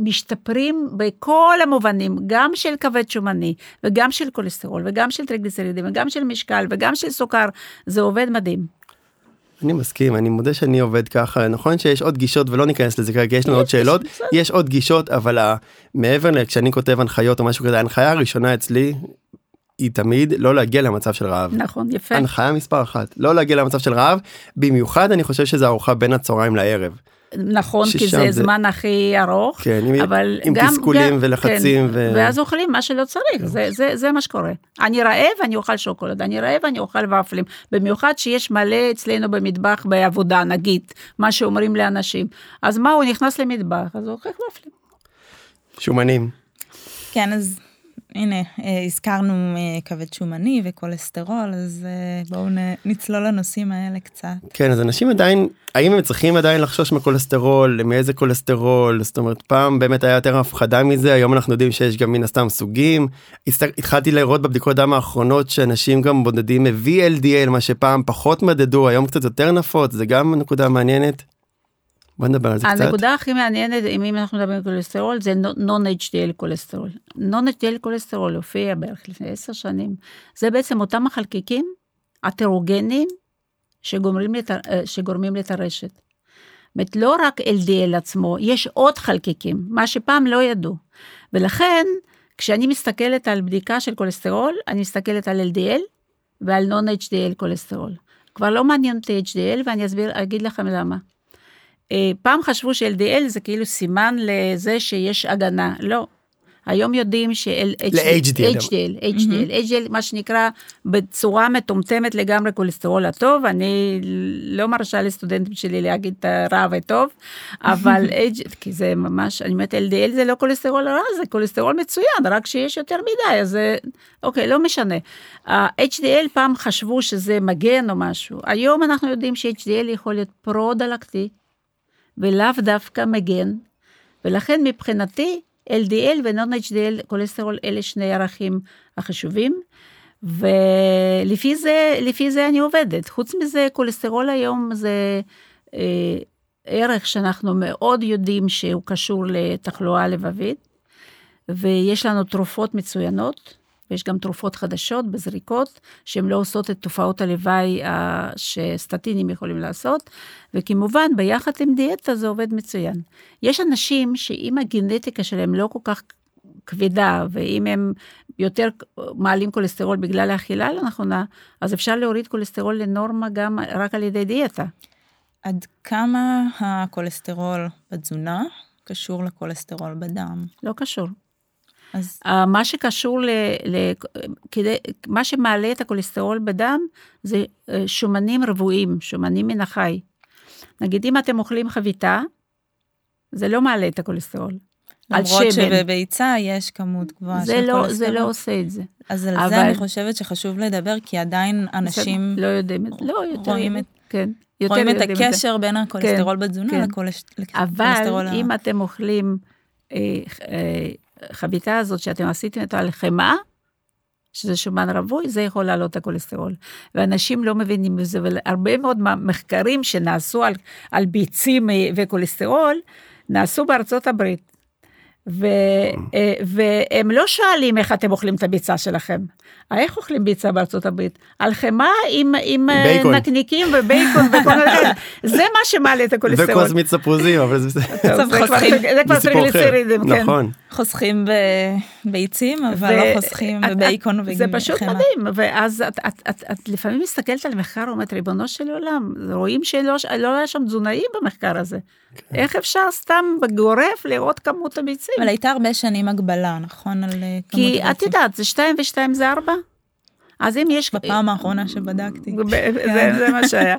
משתפרים בכל המובנים, גם של כבד שומני, וגם של כולסטרול, וגם של טריגליצרידים, וגם של משקל, וגם של סוכר, זה עובד מדהים. אני מסכים אני מודה שאני עובד ככה נכון שיש עוד גישות ולא ניכנס לזה כרגע יש לנו עוד שאלות. יש עוד גישות אבל ה- מעבר לכשאני כותב הנחיות או משהו כזה ההנחיה הראשונה אצלי היא תמיד לא להגיע למצב של רעב. נכון, יפה. הנחיה מספר אחת לא להגיע למצב של רעב במיוחד אני חושב שזה ארוחה בין הצהריים לערב. נכון, כי זה זה- זמן הכי ארוך. כן עם, אבל עם גם, תסכולים גם, ולחצים כן, ו... ואז אוכלים מה שלא צריך, זה, זה, זה מה שקורה. אני רעב, אני אוכל שוקולד, אני רעב, אני אוכל ופלים. במיוחד שיש מלא אצלנו במטבח בעבודה, נגיד, מה שאומרים לאנשים. אז מה, הוא נכנס למטבח, אז הוא אוכל ופלים. שומנים. כן, אז הנה, אה, הזכרנו אה, כבד שומני וכולסטרול, אז אה, בואו נצלול לנושאים האלה קצת. כן אז אנשים עדיין האם הם צריכים עדיין לחשוש מכולסטרול מאיזה כולסטרול זאת אומרת פעם באמת היה יותר הפחדה מזה היום אנחנו יודעים שיש גם מן הסתם סוגים התחלתי לראות בבדיקות דם האחרונות שאנשים גם בודדים מ-VLDL מה שפעם פחות מדדו היום קצת יותר נפוץ זה גם נקודה מעניינת. בוא נדבר על זה קצת. הנקודה הכי מעניינת, אם אנחנו מדברים על כולסטרול, זה נון-HDL כולסטרול. נון-HDL כולסטרול הופיע בערך לפני עשר שנים. זה בעצם אותם החלקיקים הטרוגנים שגורמים, לת... שגורמים לטרשת. זאת לא רק LDL עצמו, יש עוד חלקיקים, מה שפעם לא ידעו. ולכן, כשאני מסתכלת על בדיקה של כולסטרול, אני מסתכלת על LDL ועל נון-HDL כולסטרול. כבר לא מעניין אותי HDL, ואני אסביר, אגיד לכם למה. אה, פעם חשבו ש-LDL זה כאילו סימן לזה שיש הגנה, לא. היום יודעים ש-HDL. HDL, HDL, HDL, מה שנקרא בצורה מטומטמת לגמרי כולסטרול הטוב, אני לא מרשה לסטודנטים שלי להגיד את הרע וטוב, אבל כי זה ממש, אני אומרת LDL זה לא כולסטרול רע, זה כולסטרול מצוין, רק שיש יותר מדי, אז זה, אוקיי, לא משנה. ה-HDL פעם חשבו שזה מגן או משהו, היום אנחנו יודעים ש-HDL יכול להיות פרו-דלקתי, ולאו דווקא מגן, ולכן מבחינתי LDL ו-Non-HDL כולסטרול אלה שני ערכים החשובים, ולפי זה, לפי זה אני עובדת. חוץ מזה, כולסטרול היום זה אה, ערך שאנחנו מאוד יודעים שהוא קשור לתחלואה לבבית, ויש לנו תרופות מצוינות, ויש גם תרופות חדשות בזריקות, שהן לא עושות את תופעות הלוואי אה, שסטטינים יכולים לעשות, וכמובן, ביחד עם דיאטה זה עובד מצוין. יש אנשים שאם הגנטיקה שלהם לא כל כך כבדה, ואם הם יותר מעלים כולסטרול בגלל האכילה הלא נכונה, אז אפשר להוריד כולסטרול לנורמה גם רק על ידי דיאטה. עד כמה הכולסטרול בתזונה קשור לכולסטרול בדם? לא קשור. אז אה, מה שקשור ל... ל כדי, מה שמעלה את הכולסטרול בדם זה uh, שומנים רבועים, שומנים מן החי. נגיד אם אתם אוכלים חביתה, זה לא מעלה את הכולסטרול. על למרות. שבביצה יש כמות גבוהה של לא, כולסטרול. זה לא עושה את זה. אז על אבל- זה אני חושבת שחשוב לדבר, כי עדיין אנשים לא יודעים את זה. לא, יותר רואים. את- כן. יותר רואים את. הקשר בין הכולסטרול בתזונה כן. לכולש- אבל לכולסטרול ה- אם אתם אוכלים אה, אה, חביתה הזאת שאתם עשיתם אותה על חמאה, שזה שומן רווי, זה יכול להעלות את הכולסטרול. ואנשים לא מבינים בזה, והרבה מאוד מחקרים שנעשו על, על ביצים אה, וכולסטרול, נעשו בארצות הברית. ו, אה, והם לא שואלים איך אתם אוכלים את הביצה שלכם. איך אוכלים ביצה בארצות הברית? על חמאה עם, עם אה, בייקון. נקניקים ובייקון וכל מיני, זה מה שמעלה את הכולסטרול. וכוס מיץ תפוזים, אבל זה טוב, זה כבר-. זה זה אחר. טריגליצרידים, כן. נכון. חוסכים בביצים, אבל לא חוסכים בבייקון וחמאה. זה פשוט מדהים, ואז את, את, את, את לפעמים מסתכלת על מחקר ואומרת, ריבונו של עולם, רואים שלא לא היה שם תזונאי במחקר הזה. כן. איך אפשר סתם בגורף לראות כמות הביצים? אבל הייתה הרבה שנים הגבלה, נכון? על אה, כמות כי את הביצים. יודעת, זה שתיים ושתיים זה ארבע? אז אם יש... בפעם האחרונה שבדקתי. ב- זה, זה מה שהיה.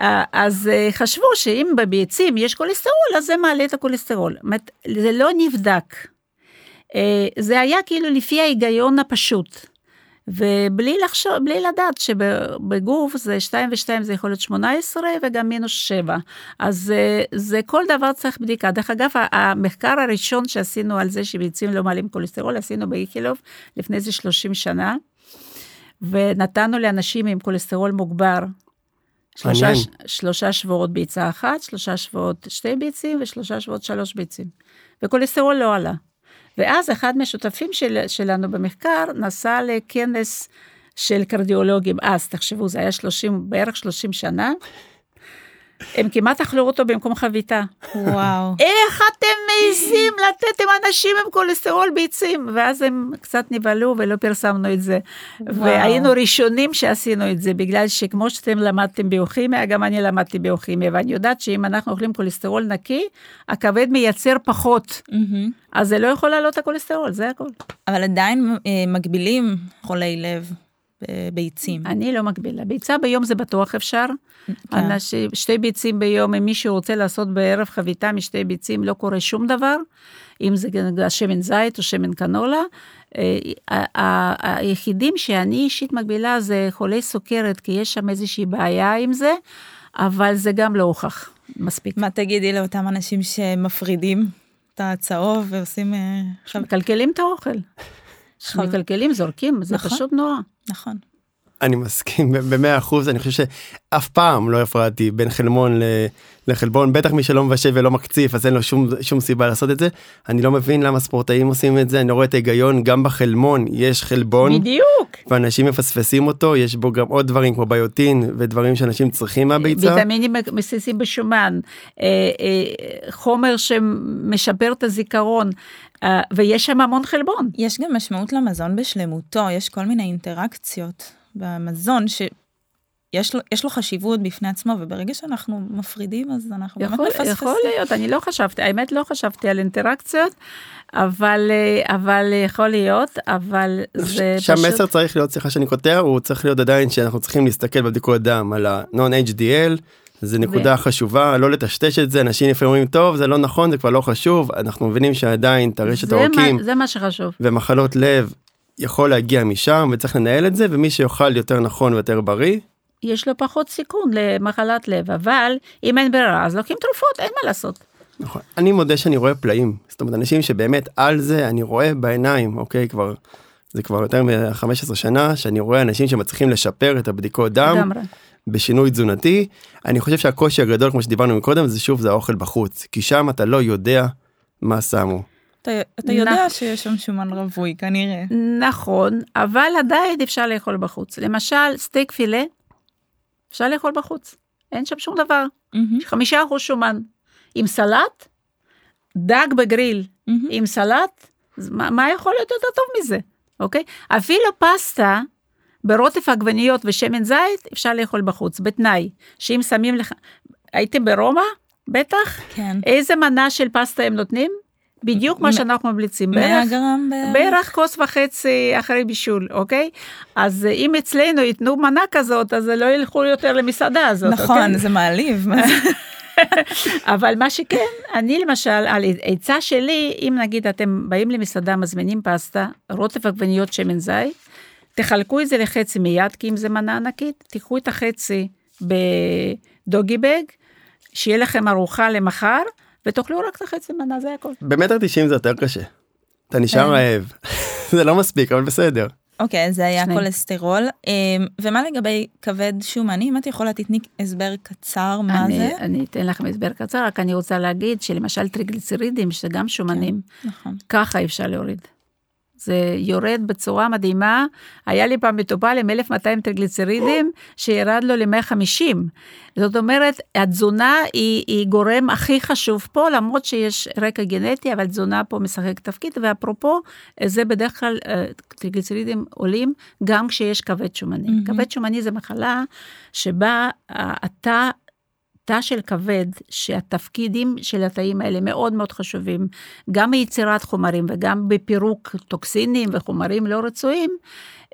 אה, אז אה, חשבו שאם בביצים יש כולסטרול, אז זה מעלה את הכולסטרול. זה לא נבדק. זה היה כאילו לפי ההיגיון הפשוט. ובלי לחשוב, בלי לדעת שבגוף זה 2 ו-2 זה יכול להיות 18 וגם מינוס 7. אז אה, זה כל דבר צריך בדיקה. דרך אגב, המחקר הראשון שעשינו על זה שביצים לא מעלים כולסטרול, עשינו באיכילוב לפני איזה 30 שנה. ונתנו לאנשים עם כולסטרול מוגבר. שלושה, מעניין. שלושה שבועות ביצה אחת, שלושה שבועות שתי ביצים ושלושה שבועות שלוש ביצים. וכולסטרול לא עלה. ואז אחד מהשותפים של, שלנו במחקר נסע לכנס של קרדיולוגים, אז תחשבו, זה היה 30, בערך 30 שנה. הם כמעט אכלו אותו במקום חביתה. וואו. איך אתם מעיזים לתת עם אנשים עם כולסטרול ביצים? ואז הם קצת נבהלו ולא פרסמנו את זה. והיינו ראשונים שעשינו את זה, בגלל שכמו שאתם למדתם ביוכימיה, גם אני למדתי ביוכימיה, ואני יודעת שאם אנחנו אוכלים כולסטרול נקי, הכבד מייצר פחות. אז זה לא יכול לעלות הכולסטרול, זה הכל. אבל עדיין אה, מגבילים חולי לב בביצים. אני לא מגבילה. ביצה ביום זה בטוח אפשר. כן. אנשים, שתי ביצים ביום, אם מישהו רוצה לעשות בערב חביתה משתי ביצים, לא קורה שום דבר. אם זה שמן זית או שמן קנולה. אה, היחידים שאני אישית מגבילה זה חולי סוכרת, כי יש שם איזושהי בעיה עם זה, אבל זה גם לא הוכח מספיק. מה תגידי לאותם אנשים שמפרידים את הצהוב ועושים אה, מקלקלים את האוכל. חב- מקלקלים, זורקים, זה נכון. פשוט נורא. נכון. אני מסכים במאה אחוז אני חושב שאף פעם לא הפרדתי בין חלמון לחלבון בטח מי שלא מבשל ולא מקציף אז אין לו שום שום סיבה לעשות את זה אני לא מבין למה ספורטאים עושים את זה אני לא רואה את ההיגיון גם בחלמון יש חלבון בדיוק. ואנשים מפספסים אותו יש בו גם עוד דברים כמו ביוטין ודברים שאנשים צריכים מהביצה ויטמינים מסיסים בשומן, אה, אה, חומר שמשפר את הזיכרון, אה, ויש שם המון חלבון. יש גם משמעות למזון בשלמותו, יש כל מיני אינטראקציות במזון שיש לו, יש לו חשיבות בפני עצמו, וברגע שאנחנו מפרידים אז אנחנו באמת יכול, מפספסים. יכול להיות, אני לא חשבתי, האמת לא חשבתי על אינטראקציות, אבל, אה, אבל יכול להיות, אבל זה פשוט... שהמסר צריך להיות סליחה שאני קוטע הוא צריך להיות עדיין שאנחנו צריכים להסתכל בבדיקות דם על ה-non HDL. זה נקודה חשובה לא לטשטש את זה אנשים לפעמים אומרים טוב זה לא נכון זה כבר לא חשוב אנחנו מבינים שעדיין טרשת זה, העורקים מה, זה מה שחשוב. ומחלות לב יכול להגיע משם וצריך לנהל את זה ומי שיאכל יותר נכון ויותר בריא יש לו פחות סיכון למחלת לב, אבל אם אין ברירה אז לוקחים תרופות, אין מה לעשות. נכון. אני מודה שאני רואה פלאים זאת אומרת אנשים שבאמת על זה אני רואה בעיניים אוקיי כבר זה כבר יותר מ-15 שנה שאני רואה אנשים שמצליחים לשפר את הבדיקות דם לגמרי. בשינוי תזונתי אני חושב שהקושי הגדול כמו שדיברנו מקודם זה שוב זה האוכל בחוץ כי שם אתה לא יודע מה שמו. אתה, אתה יודע שיש שם שומן רווי כנראה. נכון, אבל עדיין אפשר לאכול בחוץ. למשל, סטייק פילה, אפשר לאכול בחוץ. אין שם שום דבר. חמישה אחוז שומן. עם סלט, דג בגריל. עם סלט, מה, מה יכול להיות יותר טוב מזה, אוקיי? אפילו פסטה ברוטף עגבניות ושמן זית אפשר לאכול בחוץ, בתנאי שאם שמים לך, הייתם ברומא? בטח? כן. איזה מנה של פסטה הם נותנים? בדיוק מה שאנחנו ממליצים, 100 בערך, גרם בערך. בערך כוס וחצי אחרי בישול, אוקיי? אז אה, אם אצלנו ייתנו מנה כזאת, אז לא ילכו יותר למסעדה הזאת, אוקיי? נכון, זה מעליב. אבל מה שכן, אני למשל, על עצה שלי, אם נגיד אתם באים למסעדה, מזמינים פסטה, רוטף עגבניות שמן זית, תחלקו את זה לחצי מיד, כי אם זה מנה ענקית, תיקחו את החצי בדוגי בג, שיהיה לכם ארוחה למחר, ותאכלו רק את החצי מנה, זה הכל. במטר 90 זה יותר קשה. אתה נשאר כן. רעב. זה לא מספיק אבל בסדר. אוקיי, זה היה שני. כולסטרול. אמ, ומה לגבי כבד שומני? אם את יכולה תתני הסבר קצר מה אני, זה? אני אתן לכם הסבר קצר, רק אני רוצה להגיד שלמשל טריגליצרידים, שזה גם שומנים, נכון. ככה אפשר להוריד. זה יורד בצורה מדהימה. היה לי פעם מטופל עם 1200 טריגליצרידים, שירד לו ל-150. זאת אומרת, התזונה היא, היא גורם הכי חשוב פה, למרות שיש רקע גנטי, אבל תזונה פה משחק תפקיד, ואפרופו, זה בדרך כלל, אה, טריגליצרידים עולים גם כשיש כבד שומני. מהמם. כבד שומני זה מחלה שבה אה, התא... תא של כבד, שהתפקידים של התאים האלה מאוד מאוד חשובים, גם ביצירת חומרים וגם בפירוק טוקסינים וחומרים לא רצויים,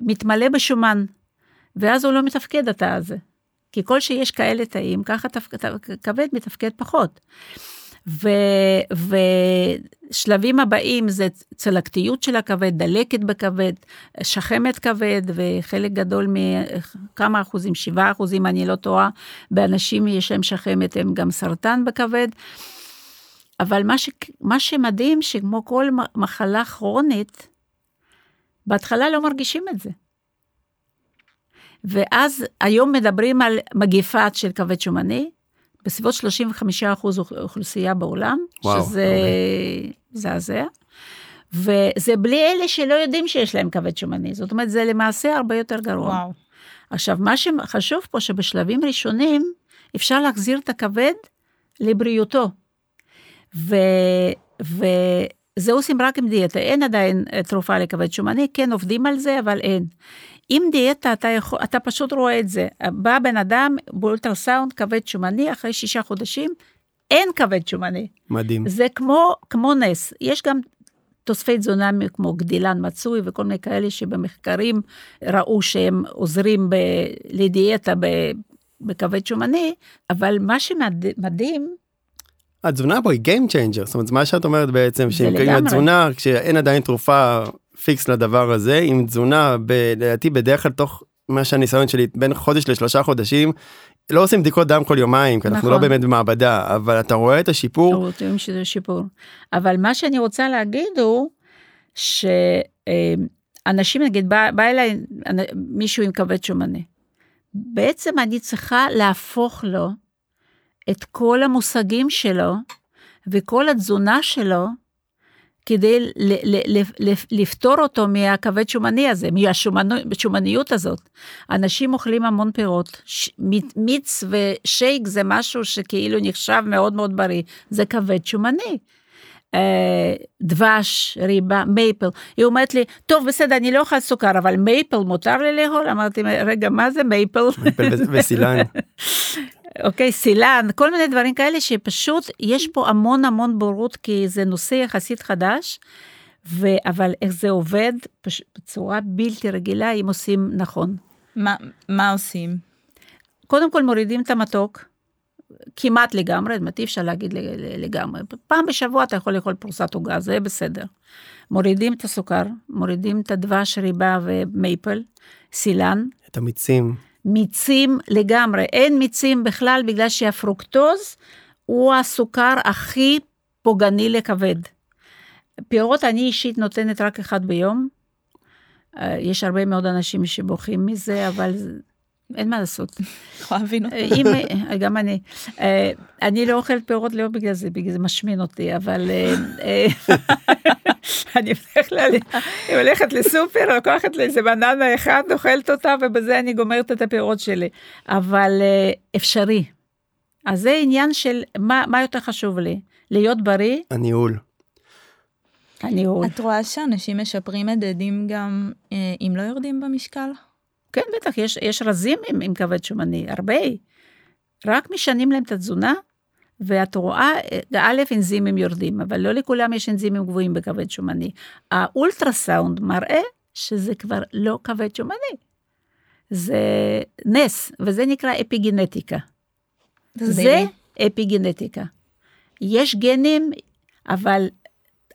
מתמלא בשומן, ואז הוא לא מתפקד התא הזה. כי כל שיש כאלה תאים, ככה תפק... כבד מתפקד פחות. ו... ושלבים הבאים זה צלקתיות של הכבד, דלקת בכבד, שחמת כבד, וחלק גדול מכמה אחוזים, שבעה אחוזים, אני לא טועה, באנשים יש להם שחמת, הם גם סרטן בכבד. אבל מה, ש... מה שמדהים, שכמו כל מחלה כרונית, בהתחלה לא מרגישים את זה. ואז היום מדברים על מגיפה של כבד שומני, בסביבות 35 אחוז אוכלוסייה בעולם, וואו, שזה מזעזע. וזה בלי אלה שלא יודעים שיש להם כבד שומני, זאת אומרת, זה למעשה הרבה יותר גרוע. וואו. עכשיו, מה שחשוב פה, שבשלבים ראשונים אפשר להחזיר את הכבד לבריאותו. ו... וזה עושים רק עם דיאטה, אין עדיין תרופה לכבד שומני, כן עובדים על זה, אבל אין. עם דיאטה אתה, יכול, אתה פשוט רואה את זה. בא בן אדם באולטרסאונד כבד שומני, אחרי שישה חודשים, אין כבד שומני. מדהים. זה כמו, כמו נס. יש גם תוספי תזונה כמו גדילן מצוי וכל מיני כאלה שבמחקרים ראו שהם עוזרים ב, לדיאטה ב, בכבד שומני, אבל מה שמדהים, התזונה פה היא Game Changer, זאת אומרת מה שאת אומרת בעצם, שאם לגמרי. התזונה, כשאין עדיין תרופה פיקס לדבר הזה, עם תזונה, ב- לדעתי בדרך כלל תוך מה שהניסיון שלי, בין חודש לשלושה חודשים, לא עושים בדיקות דם כל יומיים, כי אנחנו נכון. לא באמת במעבדה, אבל אתה רואה את השיפור, רואים שזה שיפור. אבל מה שאני רוצה להגיד הוא, שאנשים, נגיד, בא, בא אליי מישהו עם כבד שומני. בעצם אני צריכה להפוך לו את כל המושגים שלו וכל התזונה שלו, כדי ל- ל- ל- ל- לפתור אותו מהכבד שומני הזה, מהשומניות הזאת. אנשים אוכלים המון פירות, מיץ ושייק זה משהו שכאילו נחשב מאוד מאוד בריא, זה כבד שומני. דבש, ריבה, מייפל. היא אומרת לי, טוב, בסדר, אני לא אוכל סוכר, אבל מייפל מותר לי לאכול? אמרתי, רגע, מה זה מייפל? וסילן, אוקיי, סילן, כל מיני דברים כאלה שפשוט יש פה המון המון בורות, כי זה נושא יחסית חדש, ו... אבל איך זה עובד פש... בצורה בלתי רגילה אם עושים נכון. מה, מה עושים? קודם כל מורידים את המתוק, כמעט לגמרי, זאת אומרת, אי אפשר להגיד לגמרי. פעם בשבוע אתה יכול לאכול פרוסת עוגה, זה בסדר. מורידים את הסוכר, מורידים את הדבש, ריבה ומייפל, סילן, את המיצים, מיצים לגמרי, אין מיצים בכלל בגלל שהפרוקטוז הוא הסוכר הכי פוגעני לכבד. פירות אני אישית נותנת רק אחד ביום. יש הרבה מאוד אנשים שבוכים מזה, אבל אין מה לעשות. יכולה להבין אותה. אם, אה, גם אני. אה, אני לא אוכלת פירות לא בגלל זה, בגלל זה משמין אותי, אבל אה, אני הולכת לסופר, לוקחת לי איזה בננה אחד, אוכלת אותה, ובזה אני גומרת את הפירות שלי. אבל אפשרי. אז זה עניין של מה, מה יותר חשוב לי, להיות בריא, הניהול. הניהול. את רואה שאנשים משפרים מדדים גם אם לא יורדים במשקל? כן, בטח, יש, יש רזים עם, עם כבד שומני, הרבה. רק משנים להם את התזונה, ואת רואה, אה, א', אנזימים יורדים, אבל לא לכולם יש אנזימים גבוהים בכבד שומני. האולטרסאונד מראה שזה כבר לא כבד שומני. זה נס, וזה נקרא אפיגנטיקה. זה אפיגנטיקה. יש גנים, אבל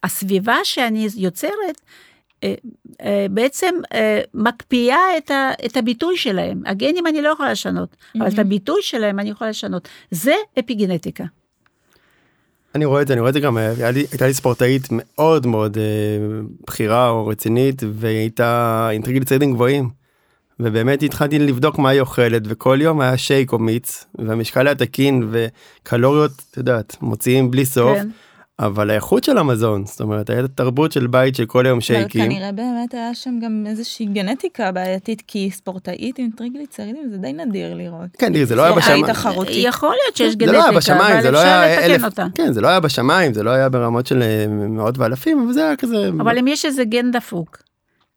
הסביבה שאני יוצרת, בעצם אה, מקפיאה את, ה, את הביטוי שלהם. הגנים אני לא יכולה לשנות, אבל את הביטוי שלהם אני יכולה לשנות. זה אפיגנטיקה. אני רואה את זה, אני רואה את זה גם, לי, הייתה לי ספורטאית מאוד מאוד אה, בכירה או רצינית, והיא הייתה עם טריגליצרידים גבוהים. ובאמת התחלתי לבדוק מה היא אוכלת, וכל יום היה שייק או מיץ, והמשקל היה תקין, וקלוריות, את יודעת, מוציאים בלי סוף, כן. אבל האיכות של המזון, זאת אומרת, הייתה תרבות של בית של כל היום אבל שייקים. כנראה באמת היה שם גם איזושהי גנטיקה בעייתית, כי ספורטאית עם טריגליצרידים זה די נדיר לראות. כן, תראי, זה לא היה זה בשמיים. יכול להיות שיש זה לא היה גנטיקה, בשמיים, אבל זה לא אפשר היה אלף, לתקן אותה. כן, זה לא היה בשמיים, זה לא היה ברמות של אה, מאות ואלפים, אבל זה היה כזה, אבל אם יש איזה גן דפוק,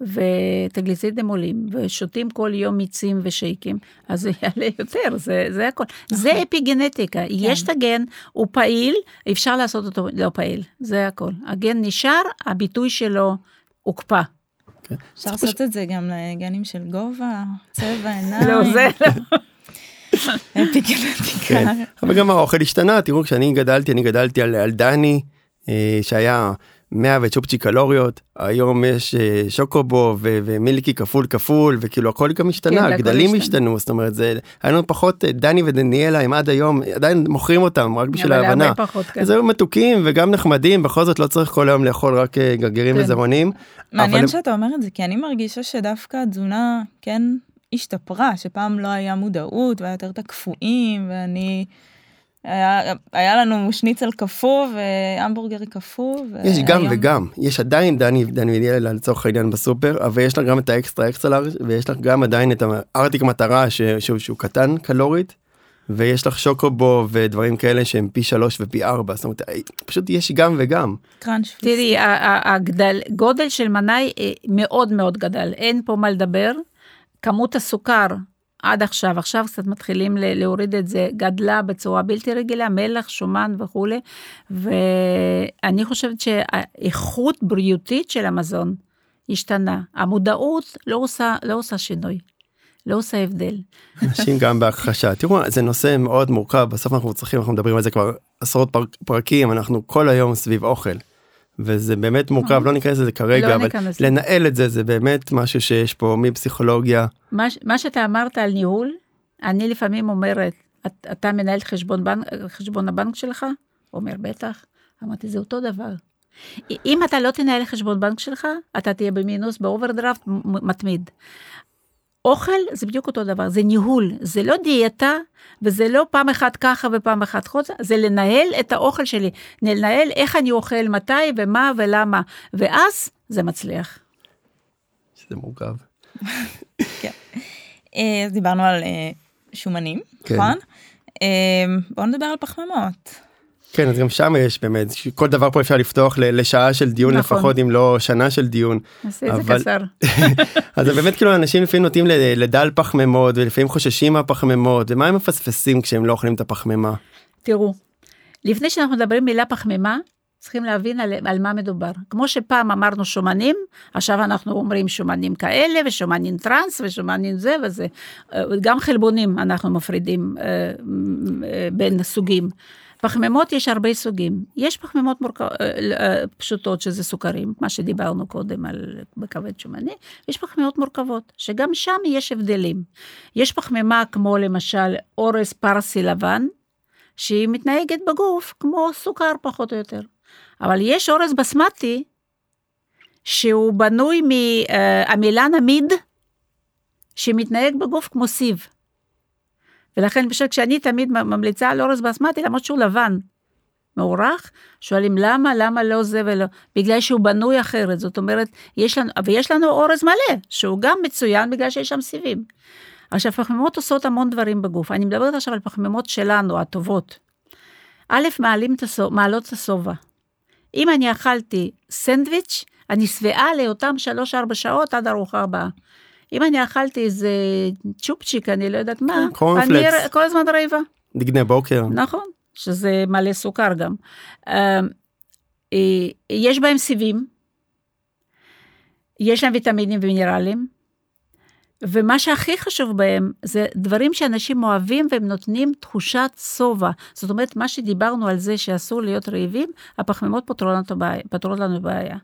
וטגליצידים עולים, ושותים כל יום מיצים ושייקים, אז זה יעלה יותר, זה, זה הכל. זה אפיגנטיקה, יש את הגן, הוא פעיל, אפשר לעשות אותו לא פעיל, זה הכל. הגן נשאר, הביטוי שלו הוקפא. אפשר לעשות את זה גם לגנים של גובה, צבע עיניים. לא, זה אפיגנטיקה. כן. אבל גם האוכל השתנה, תראו, כשאני גדלתי, אני גדלתי על, על דני, אה, שהיה 100 וצ'ופצ'י קלוריות, היום יש אה, שוקובו ו- ומילקי כפול כפול, וכאילו הכל גם כן, השתנה, הגדלים השתנה. השתנו, זאת אומרת, זה, היה לנו פחות, אה, דני ודניאלה הם עד היום, עדיין מוכרים אותם, רק בשביל ההבנה. פחות, כן. אז היו מתוקים וגם נחמדים, בכל זאת לא צריך כל היום לאכול רק אה, גרגירים כן. וזרעונים. מעניין אבל- שאתה אומר את זה, כי אני מרגישה שדווקא התזונה כן השתפרה, שפעם לא היה מודעות והיה יותר את הקפואים, ואני... היה, היה לנו שניצל קפוא והמבורגר קפוא. יש גם וגם, יש עדיין דני דני ודניאלה לצורך העניין בסופר, אבל יש לך גם את ה extra extra large ויש לך גם עדיין את הארטיק מטרה ש- שהוא, שהוא קטן קלורית, ויש לך שוקובו ודברים כאלה שהם פי שלוש ופי ארבע, זאת אומרת פשוט יש גם וגם. קראנץ' תראי, ה- ה- הגדל, גודל של מנה אה, מאוד מאוד גדל, אין פה מה לדבר. כמות הסוכר עד עכשיו, עכשיו קצת מתחילים להוריד את זה, גדלה בצורה בלתי רגילה, מלח, שומן וכולי, ואני חושבת שהאיכות בריאותית של המזון השתנה. המודעות לא עושה, לא עושה שינוי, לא עושה הבדל. אנשים גם בהכחשה. תראו, זה נושא מאוד מורכב, בסוף אנחנו צריכים, אנחנו מדברים על זה כבר עשרות פרק, פרקים, אנחנו כל היום סביב אוכל. וזה באמת מורכב, לא ניכנס לזה כרגע, לא אבל. לנהל את זה, זה באמת משהו שיש פה מפסיכולוגיה. מה, מה שאתה אמרת על ניהול, אני לפעמים אומרת, את, אתה מנהל חשבון, בנק, חשבון הבנק שלך? אומר, בטח. אמרתי, זה אותו דבר. אם אתה לא תנהל חשבון בנק שלך, אתה תהיה במינוס, באוברדרפט מתמיד. אוכל זה בדיוק אותו דבר, זה ניהול, זה לא דיאטה, וזה לא פעם אחת ככה ופעם אחת חוצה, זה לנהל את האוכל שלי, לנהל איך אני אוכל, מתי ומה ולמה, ואז זה מצליח. שזה מורכב. אה, אז דיברנו על אה, שומנים, כן. נכון? אה, בואו נדבר על פחמימות. כן, אז גם שם יש באמת, כל דבר פה אפשר לפתוח ל- לשעה של דיון נכון. לפחות, אם לא שנה של דיון. את אבל- זה קצר. אז זה באמת כאילו אנשים לפעמים נוטים לדל פחמימות, ולפעמים חוששים מהפחמימות, ומה הם מפספסים כשהם לא אוכלים את הפחמימה? תראו, לפני שאנחנו מדברים מילה פחמימה, צריכים להבין על, על מה מדובר. כמו שפעם אמרנו שומנים, עכשיו אנחנו אומרים שומנים כאלה, ושומנים טראנס, ושומנים זה וזה. אה, גם חלבונים אנחנו מפרידים אה, אה, בין סוגים. פחמימות יש הרבה סוגים. יש פחמימות מורכ... אה, אה, פשוטות שזה סוכרים, מה שדיברנו קודם על בכבד שומני, יש פחמימות מורכבות, שגם שם יש הבדלים. יש פחמימה כמו למשל אורז פרסי לבן, שהיא מתנהגת בגוף כמו סוכר פחות או יותר. אבל יש אורז בסמטי, שהוא בנוי מעמילן עמיד, שמתנהג בגוף כמו סיב. ולכן למשל כשאני תמיד ממליצה על אורז בסמטי, למרות שהוא לבן, מאורך, שואלים למה, למה לא זה ולא, בגלל שהוא בנוי אחרת, זאת אומרת, יש לנו, ויש לנו אורז מלא, שהוא גם מצוין בגלל שיש שם סיבים. עכשיו, פחמימות עושות המון דברים בגוף, אני מדברת עכשיו על פחמימות שלנו, הטובות. א', מעלים את הסוב, מעלות את השובע. אם אני אכלתי סנדוויץ', אני שבעה לאותם 3-4 שעות עד ארוחה הבאה. אם אני אכלתי איזה צ'ופצ'יק, אני לא יודעת מה, קורנפלקס. אני כל הזמן רעבה. דגני בוקר. נכון, שזה מלא סוכר גם. אה, אה, יש בהם סיבים, יש להם ויטמינים ומינרלים, ומה שהכי חשוב בהם זה דברים שאנשים אוהבים והם נותנים תחושת שובע. זאת אומרת, מה שדיברנו על זה שאסור להיות רעבים, הפחמימות פותרות לנו בעיה.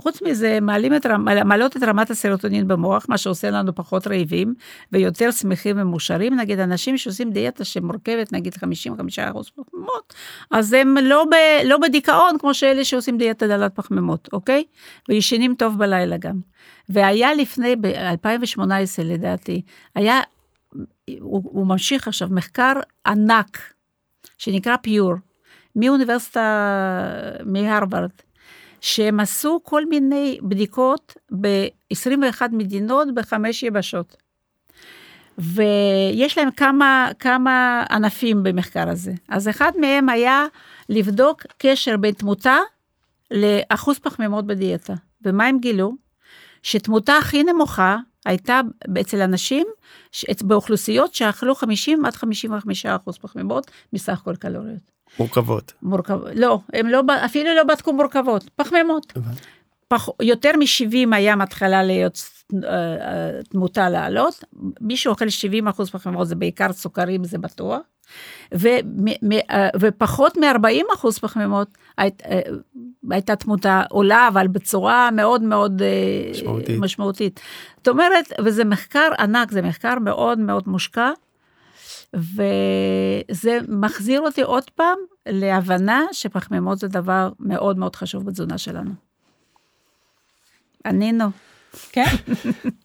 חוץ מזה, את, מעלות את רמת הסרוטונין במוח, מה שעושה לנו פחות רעבים ויותר שמחים ומאושרים. נגיד, אנשים שעושים דיאטה שמורכבת, נגיד 55 אחוז פחמימות, אז הם לא, ב, לא בדיכאון כמו שאלה שעושים דיאטה דלת פחמימות, אוקיי? וישנים טוב בלילה גם. והיה לפני, ב-2018 לדעתי, היה, הוא, הוא ממשיך עכשיו, מחקר ענק, שנקרא פיור, מאוניברסיטה, מהרווארד. שהם עשו כל מיני בדיקות ב-21 מדינות בחמש יבשות. ויש להם כמה, כמה ענפים במחקר הזה. אז אחד מהם היה לבדוק קשר בין תמותה לאחוז פחמימות בדיאטה. ומה הם גילו? שתמותה הכי נמוכה הייתה אצל אנשים באוכלוסיות שאכלו 50 עד 55 אחוז פחמימות מסך כל קלוריות. מורכבות. מורכב, לא, הם לא, אפילו לא בדקו מורכבות, פחמימות. פח, יותר מ-70 היה מתחילה להיות uh, uh, תמותה לעלות, מי שאוכל 70 אחוז פחמימות זה בעיקר סוכרים, זה בטוח. ו, uh, ופחות מ-40 אחוז פחמימות היית, הייתה תמותה עולה, אבל בצורה מאוד מאוד משמעותית. משמעותית. זאת אומרת, וזה מחקר ענק, זה מחקר מאוד מאוד מושקע. וזה מחזיר אותי עוד פעם להבנה שפחמימות זה דבר מאוד מאוד חשוב בתזונה שלנו. ענינו. כן.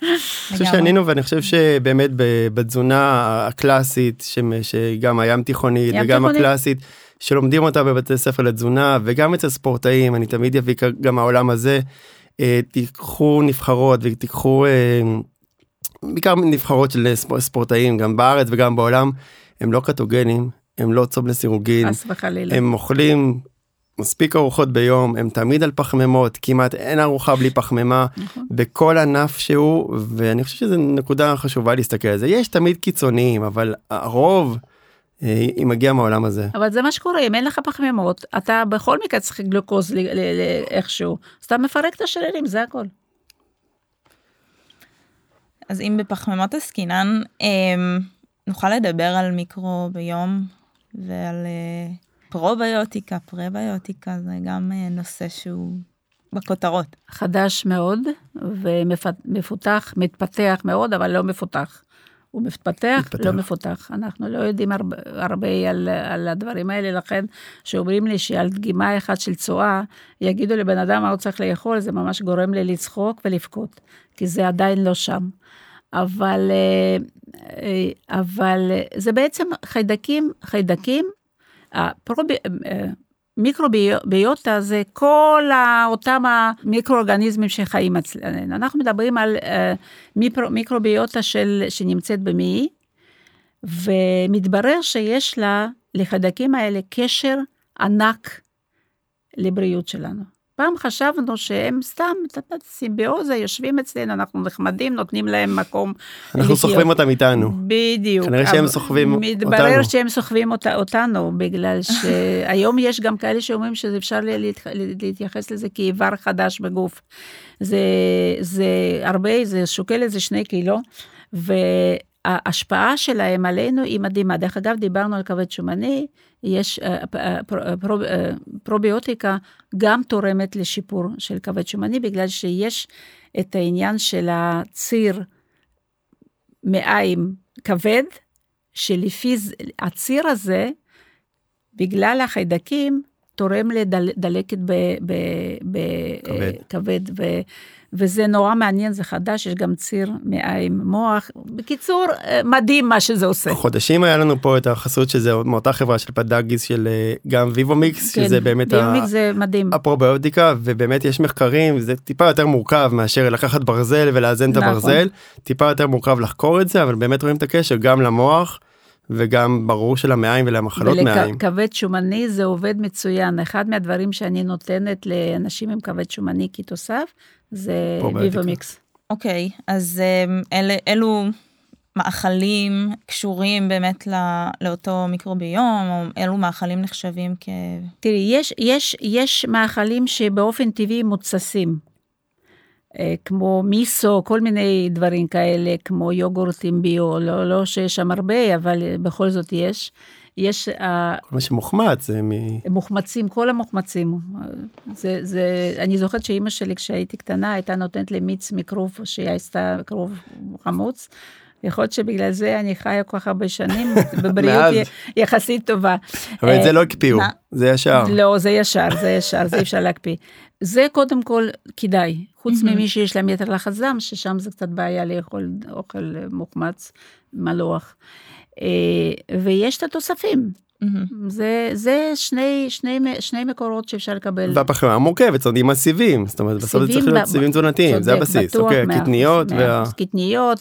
אני חושב שענינו ואני חושב שבאמת בתזונה הקלאסית שגם הים תיכונית וגם הקלאסית שלומדים אותה בבתי ספר לתזונה וגם אצל ספורטאים אני תמיד אביא גם העולם הזה אה, תיקחו נבחרות ותיקחו אה, בעיקר נבחרות של ספורטאים גם בארץ וגם בעולם הם לא קטוגנים הם לא צום לסירוגין הם אוכלים מספיק ארוחות ביום הם תמיד על פחמימות כמעט אין ארוחה בלי פחמימה נכון. בכל ענף שהוא ואני חושב שזו נקודה חשובה להסתכל על זה יש תמיד קיצוניים אבל הרוב. אה, היא מגיעה מהעולם הזה. אבל זה מה שקורה, אם אין לך פחמימות, אתה בכל מקרה צריך גלוקוז איכשהו, אז אתה מפרק את השרירים, זה הכל. אז אם בפחמימות עסקינן, אמ, נוכל לדבר על מיקרוביום ועל אה, פרוביוטיקה, פרביוטיקה, זה גם אה, נושא שהוא בכותרות. חדש מאוד ומפותח, מתפתח מאוד, אבל לא מפותח. הוא מתפתח, מתפתח. לא מפותח. אנחנו לא יודעים הרבה, הרבה על, על הדברים האלה, לכן שאומרים לי שעל דגימה אחת של צואה, יגידו לבן אדם מה הוא צריך לאכול, זה ממש גורם לי לצחוק ולבכות, כי זה עדיין לא שם. אבל, אה, אה, אבל זה בעצם חיידקים, חיידקים, הפרובי, אה, מיקרוביוטה זה כל אותם המיקרואורגניזמים שחיים אצלנו. אנחנו מדברים על מיקרוביוטה של, שנמצאת במעי, ומתברר שיש לה, לחיידקים האלה, קשר ענק לבריאות שלנו. פעם חשבנו שהם סתם סימביוזה, יושבים אצלנו, אנחנו נחמדים, נותנים להם מקום. אנחנו סוחבים אותם איתנו. בדיוק. כנראה שהם סוחבים אותנו. מתברר שהם סוחבים אות, אותנו, בגלל שהיום יש גם כאלה שאומרים שאפשר להתייחס לזה כאיבר חדש בגוף. זה, זה הרבה, זה שוקל איזה שני קילו, ו... ההשפעה שלהם עלינו היא מדהימה. דרך אגב, דיברנו על כבד שומני, יש אה, אה, אה, פרוביוטיקה גם תורמת לשיפור של כבד שומני, בגלל שיש את העניין של הציר מעיים כבד, שלפי הציר הזה, בגלל החיידקים, תורם לדלקת בכבד, וזה נורא מעניין, זה חדש, יש גם ציר מעיים מוח. בקיצור, אה, מדהים מה שזה עושה. חודשים היה לנו פה את החסות שזה מאותה חברה של פדאגיס של אה, גם ויבומיקס, כן, שזה באמת ויבומיקס ה... זה מדהים. הפרוביוטיקה, ובאמת יש מחקרים, זה טיפה יותר מורכב מאשר לקחת ברזל ולאזן נכון. את הברזל, טיפה יותר מורכב לחקור את זה, אבל באמת רואים את הקשר גם למוח. וגם ברור של המעיים ולמחלות מעיים. ולכבד שומני זה עובד מצוין. אחד מהדברים שאני נותנת לאנשים עם כבד שומני כתוסף, זה ויבומיקס. אוקיי, okay, אז אמ, אל, אלו מאכלים קשורים באמת לא, לאותו מיקרוביום, או אלו מאכלים נחשבים כ... תראי, יש, יש, יש מאכלים שבאופן טבעי מוצסים. אה, כמו מיסו, כל מיני דברים כאלה, כמו יוגורטים ביו, לא, לא שיש שם הרבה, אבל בכל זאת יש. יש... אה, כל מה שמוחמץ זה מ... מוחמצים, כל המוחמצים. זה, זה, אני זוכרת שאימא שלי כשהייתי קטנה הייתה נותנת לי מיץ מכרוב שהיא עשתה כרוב חמוץ. יכול להיות שבגלל זה אני חיה כל כך הרבה שנים בבריאות יחסית טובה. אבל את זה לא הקפיאו, זה ישר. לא, זה ישר, זה ישר, זה אפשר להקפיא. זה קודם כל כדאי, חוץ ממי שיש להם יתר לחץ דם, ששם זה קצת בעיה לאכול אוכל מוחמץ, מלוח. אה, ויש את התוספים. Mm-hmm. זה, זה שני, שני, שני מקורות שאפשר לקבל. והפחמימה מורכבת, זאת אומרת, עם הסיבים, זאת אומרת, בסוף זה צריך להיות סיבים תזונתיים, זה הבסיס, אוקיי, קטניות. וה... קטניות,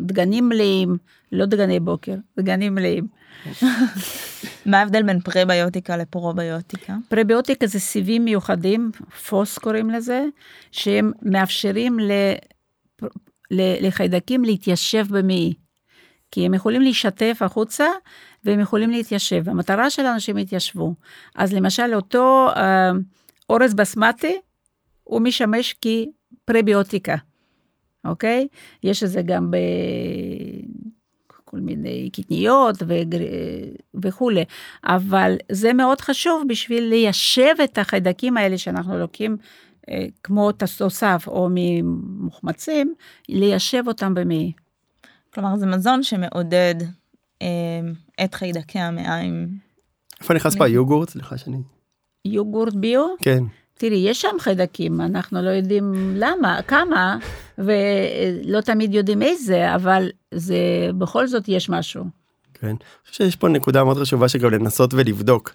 דגנים מלאים, לא דגני בוקר, דגנים מלאים. מה ההבדל בין פרביוטיקה לפרוביוטיקה? פרביוטיקה זה סיבים מיוחדים, פוס קוראים לזה, שהם מאפשרים ל... לחיידקים להתיישב במעי. כי הם יכולים להישטף החוצה והם יכולים להתיישב. המטרה שלנו שהם יתיישבו. אז למשל אותו אה, אורז בסמטי, הוא משמש כפרביוטיקה, אוקיי? יש את זה גם בכל מיני קטניות וגר... וכולי, אבל זה מאוד חשוב בשביל ליישב את החיידקים האלה שאנחנו לוקחים. אה, כמו תוסף או ממוחמצים, ליישב אותם במעי. כלומר זה מזון שמעודד את חיידקי המעיים. איפה נכנס פה יוגורט? סליחה שאני... יוגורט ביו? כן. תראי, יש שם חיידקים, אנחנו לא יודעים למה, כמה, ולא תמיד יודעים איזה, אבל זה, בכל זאת יש משהו. כן, אני חושב שיש פה נקודה מאוד חשובה שגם לנסות ולבדוק.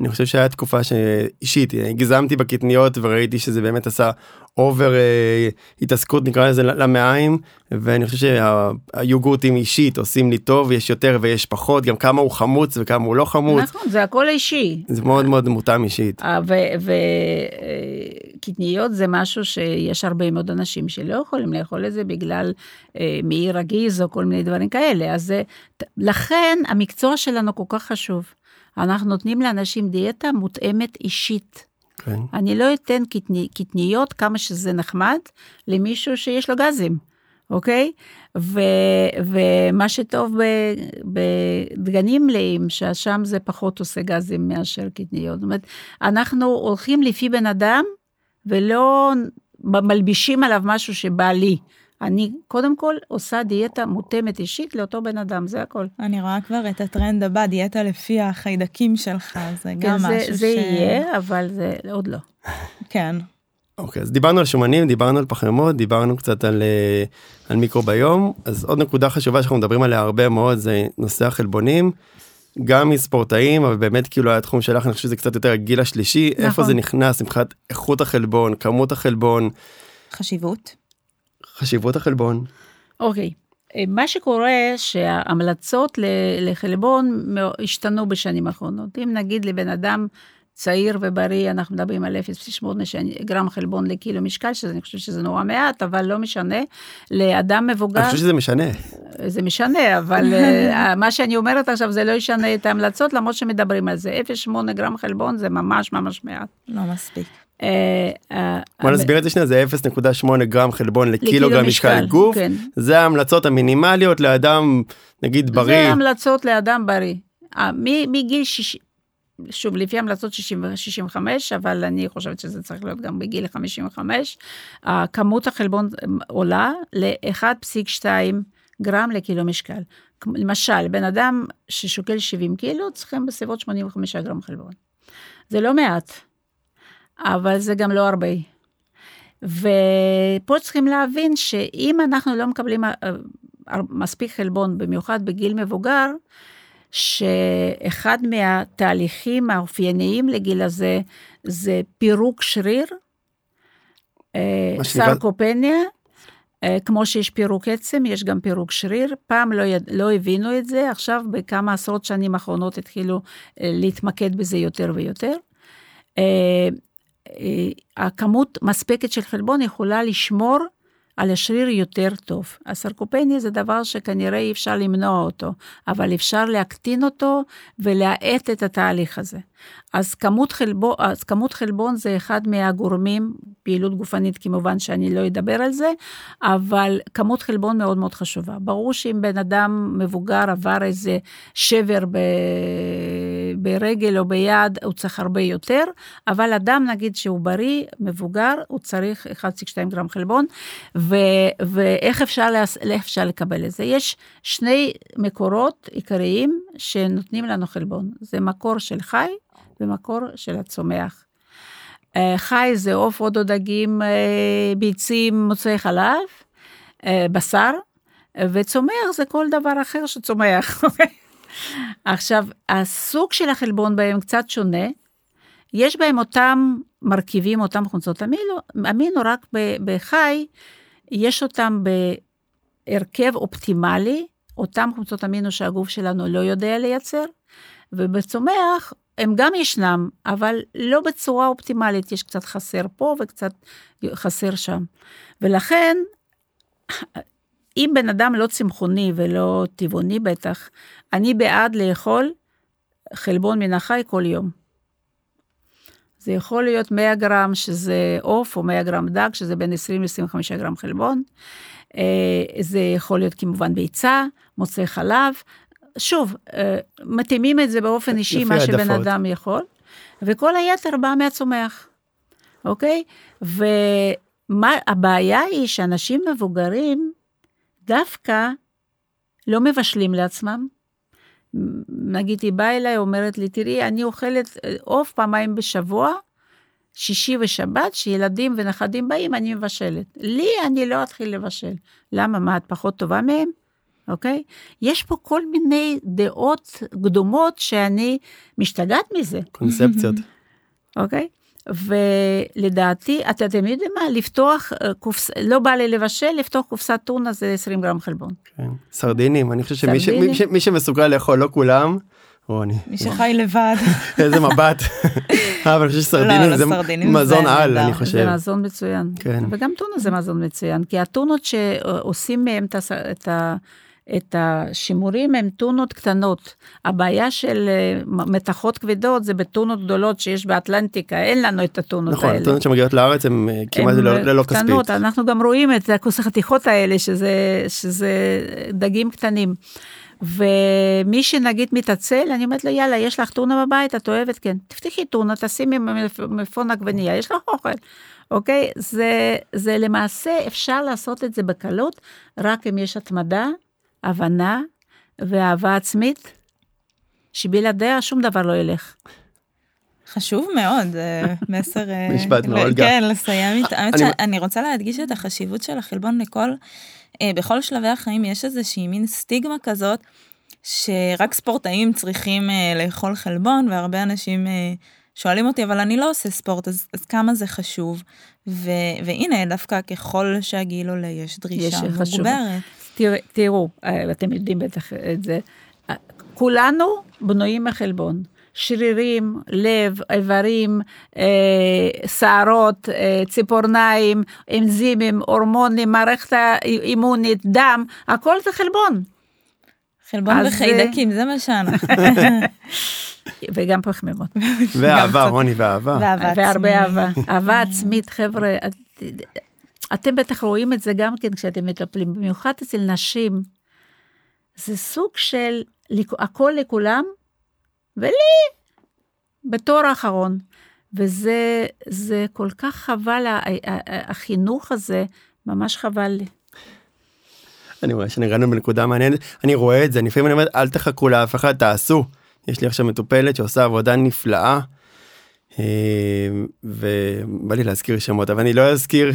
אני חושב שהיה תקופה שאישית הגזמתי בקטניות וראיתי שזה באמת עשה אובר אה, התעסקות נקרא לזה למעיים ואני חושב שהיוגורטים אישית עושים לי טוב יש יותר ויש פחות גם כמה הוא חמוץ וכמה הוא לא חמוץ. נכון זה הכל אישי. זה מאוד מאוד מותאם אישית. אה, וקטניות אה, זה משהו שיש הרבה מאוד אנשים שלא יכולים לאכול את זה בגלל אה, מעי רגיז או כל מיני דברים כאלה אז זה, לכן המקצוע שלנו כל כך חשוב. אנחנו נותנים לאנשים דיאטה מותאמת אישית. כן. אני לא אתן קטני, קטניות, כמה שזה נחמד, למישהו שיש לו גזים, אוקיי? ו, ומה שטוב בדגנים מלאים, ששם זה פחות עושה גזים מאשר קטניות. זאת אומרת, אנחנו הולכים לפי בן אדם, ולא מלבישים עליו משהו שבא לי. אני קודם כל עושה דיאטה מותאמת אישית לאותו בן אדם, זה הכל. אני רואה כבר את הטרנד הבא, דיאטה לפי החיידקים שלך, זה כן, גם זה, משהו זה ש... זה יהיה, אבל זה עוד לא. כן. אוקיי, אז דיברנו על שומנים, דיברנו על פחמימות, דיברנו קצת על, אה, על מיקרוביום, אז עוד נקודה חשובה שאנחנו מדברים עליה הרבה מאוד זה נושא החלבונים. גם מספורטאים אבל באמת כאילו היה תחום שלך אני חושב שזה קצת יותר הגיל השלישי נכון. איפה זה נכנס מבחינת איכות החלבון כמות החלבון. חשיבות. חשיבות החלבון. אוקיי. Okay. מה שקורה שההמלצות לחלבון השתנו בשנים האחרונות. אם נגיד לבן אדם צעיר ובריא, אנחנו מדברים על 0.8 גרם חלבון לקילו משקל, שאני חושב שזה נורא מעט, אבל לא משנה. לאדם מבוגר... אני חושב שזה משנה. זה משנה, אבל אה, מה שאני אומרת עכשיו זה לא ישנה את ההמלצות, למרות שמדברים על זה. 0.8 גרם חלבון זה ממש ממש מעט. לא מספיק. אה, אה, בוא נסביר את זה שנייה זה 0.8 גרם חלבון לקילוגרם משקל גוף כן. זה ההמלצות המינימליות לאדם נגיד בריא. זה המלצות לאדם בריא. מגיל 60 שוב, לפי המלצות 65, אבל אני חושבת שזה צריך להיות גם בגיל 55. כמות החלבון עולה ל-1.2 גרם לקילו משקל. למשל, בן אדם ששוקל 70 קילו, צריכים בסביבות 85 גרם חלבון. זה לא מעט, אבל זה גם לא הרבה. ופה צריכים להבין שאם אנחנו לא מקבלים אה, אה, מספיק חלבון, במיוחד בגיל מבוגר, שאחד מהתהליכים האופייניים לגיל הזה זה פירוק שריר, אה, סרקופניה, כמו שיש פירוק עצם, יש גם פירוק שריר. פעם לא, יד... לא הבינו את זה, עכשיו בכמה עשרות שנים האחרונות התחילו להתמקד בזה יותר ויותר. אה, הכמות מספקת של חלבון יכולה לשמור על השריר יותר טוב. הסרקופניה זה דבר שכנראה אי אפשר למנוע אותו, אבל אפשר להקטין אותו ולהאט את התהליך הזה. אז כמות, חלבון, אז כמות חלבון זה אחד מהגורמים, פעילות גופנית כמובן שאני לא אדבר על זה, אבל כמות חלבון מאוד מאוד חשובה. ברור שאם בן אדם מבוגר עבר איזה שבר ב... ברגל או ביד, הוא צריך הרבה יותר, אבל אדם נגיד שהוא בריא, מבוגר, הוא צריך 1.2 גרם חלבון, ו... ואיך אפשר, לה... אפשר לקבל את זה? יש שני מקורות עיקריים שנותנים לנו חלבון, זה מקור של חי, במקור של הצומח. אה, חי זה עוף, עוד דגים, אה, ביצים, מוצאי חלב, אה, בשר, וצומח זה כל דבר אחר שצומח. עכשיו, הסוג של החלבון בהם קצת שונה, יש בהם אותם מרכיבים, אותם חומצות. אמינו, אמינו רק בחי, יש אותם בהרכב אופטימלי, אותם חומצות אמינו שהגוף שלנו לא יודע לייצר, ובצומח הם גם ישנם, אבל לא בצורה אופטימלית, יש קצת חסר פה וקצת חסר שם. ולכן, אם בן אדם לא צמחוני ולא טבעוני בטח, אני בעד לאכול חלבון מן החי כל יום. זה יכול להיות 100 גרם שזה עוף, או 100 גרם דג, שזה בין 20 ל-25 גרם חלבון. אה, זה יכול להיות כמובן ביצה, מוצאי חלב, שוב, אה, מתאימים את זה באופן אישי, מה שבן הדפות. אדם יכול, וכל היתר בא מהצומח, אוקיי? והבעיה היא שאנשים מבוגרים דווקא לא מבשלים לעצמם. נגיד היא באה אליי, אומרת לי, תראי, אני אוכלת אה, עוף פעמיים בשבוע, שישי ושבת, שילדים ונכדים באים, אני מבשלת. לי, אני לא אתחיל לבשל. למה, מה, את פחות טובה מהם? אוקיי? יש פה כל מיני דעות קדומות שאני משתגעת מזה. קונספציות. אוקיי? ולדעתי, אתה אתם יודעים מה, לפתוח אה, קופס, לא בא לי לבשל, לפתוח קופסת טונה זה 20 גרם חלבון. כן, סרדינים, אני חושב שמי ש, מי, ש, מי שמסוגל לאכול, לא כולם, רוני. מי שחי לבד. איזה מבט. אה, אבל אני חושב שסרדינים לא, זה מזון על, אני חושב. זה מזון מצוין. כן. וגם טונה זה מזון מצוין, כי הטונות שעושים מהם את ה... את השימורים הם טונות קטנות. הבעיה של אה, מתכות כבדות זה בטונות גדולות שיש באטלנטיקה, אין לנו את הטונות נכון, האלה. נכון, הטונות שמגיעות לארץ הן אה, כמעט ללא, ללא כספית. קטנות, אנחנו גם רואים את הכוס החתיכות האלה, שזה, שזה דגים קטנים. ומי שנגיד מתעצל, אני אומרת לו, יאללה, יש לך טונה בבית, את אוהבת? כן. תפתחי טונה, תשימי מלפון עגבנייה, יש לך אוכל. אוקיי? זה, זה למעשה, אפשר לעשות את זה בקלות, רק אם יש התמדה הבנה ואהבה עצמית, שבלעדיה שום דבר לא ילך. חשוב מאוד, מסר... אה, משפט מאולגה. כן, לסיים איתה. האמת שאני רוצה להדגיש את החשיבות של החלבון לכל, אה, בכל שלבי החיים יש איזושהי מין סטיגמה כזאת, שרק ספורטאים צריכים אה, לאכול חלבון, והרבה אנשים שואלים אותי, אבל אני לא עושה ספורט, אז, אז כמה זה חשוב? ו, והנה, דווקא ככל שהגיל עולה, יש דרישה מוגברת. תרא, תראו, אה, אתם יודעים בטח את זה, אה, כולנו בנויים מחלבון. שרירים, לב, איברים, אה, שערות, אה, ציפורניים, אנזימים, הורמונים, מערכת האימונית, דם, הכל זה חלבון. חלבון וחיידקים, זה מה שאנחנו. וגם פחמימות. ואהבה, רוני, ואהבה. והרבה אהבה. אהבה עצמית, חבר'ה, אתם בטח רואים את זה גם כן כשאתם מטפלים, במיוחד אצל נשים. זה סוג של הכל לכולם, ולי, בתור האחרון. וזה זה כל כך חבל, החינוך הזה, ממש חבל לי. אני רואה שנגענו בנקודה מעניינת, אני רואה את זה, לפעמים אני אומר, אל תחכו לאף אחד, תעשו. יש לי עכשיו מטופלת שעושה עבודה נפלאה, ובא לי להזכיר שמות אבל אני לא אזכיר.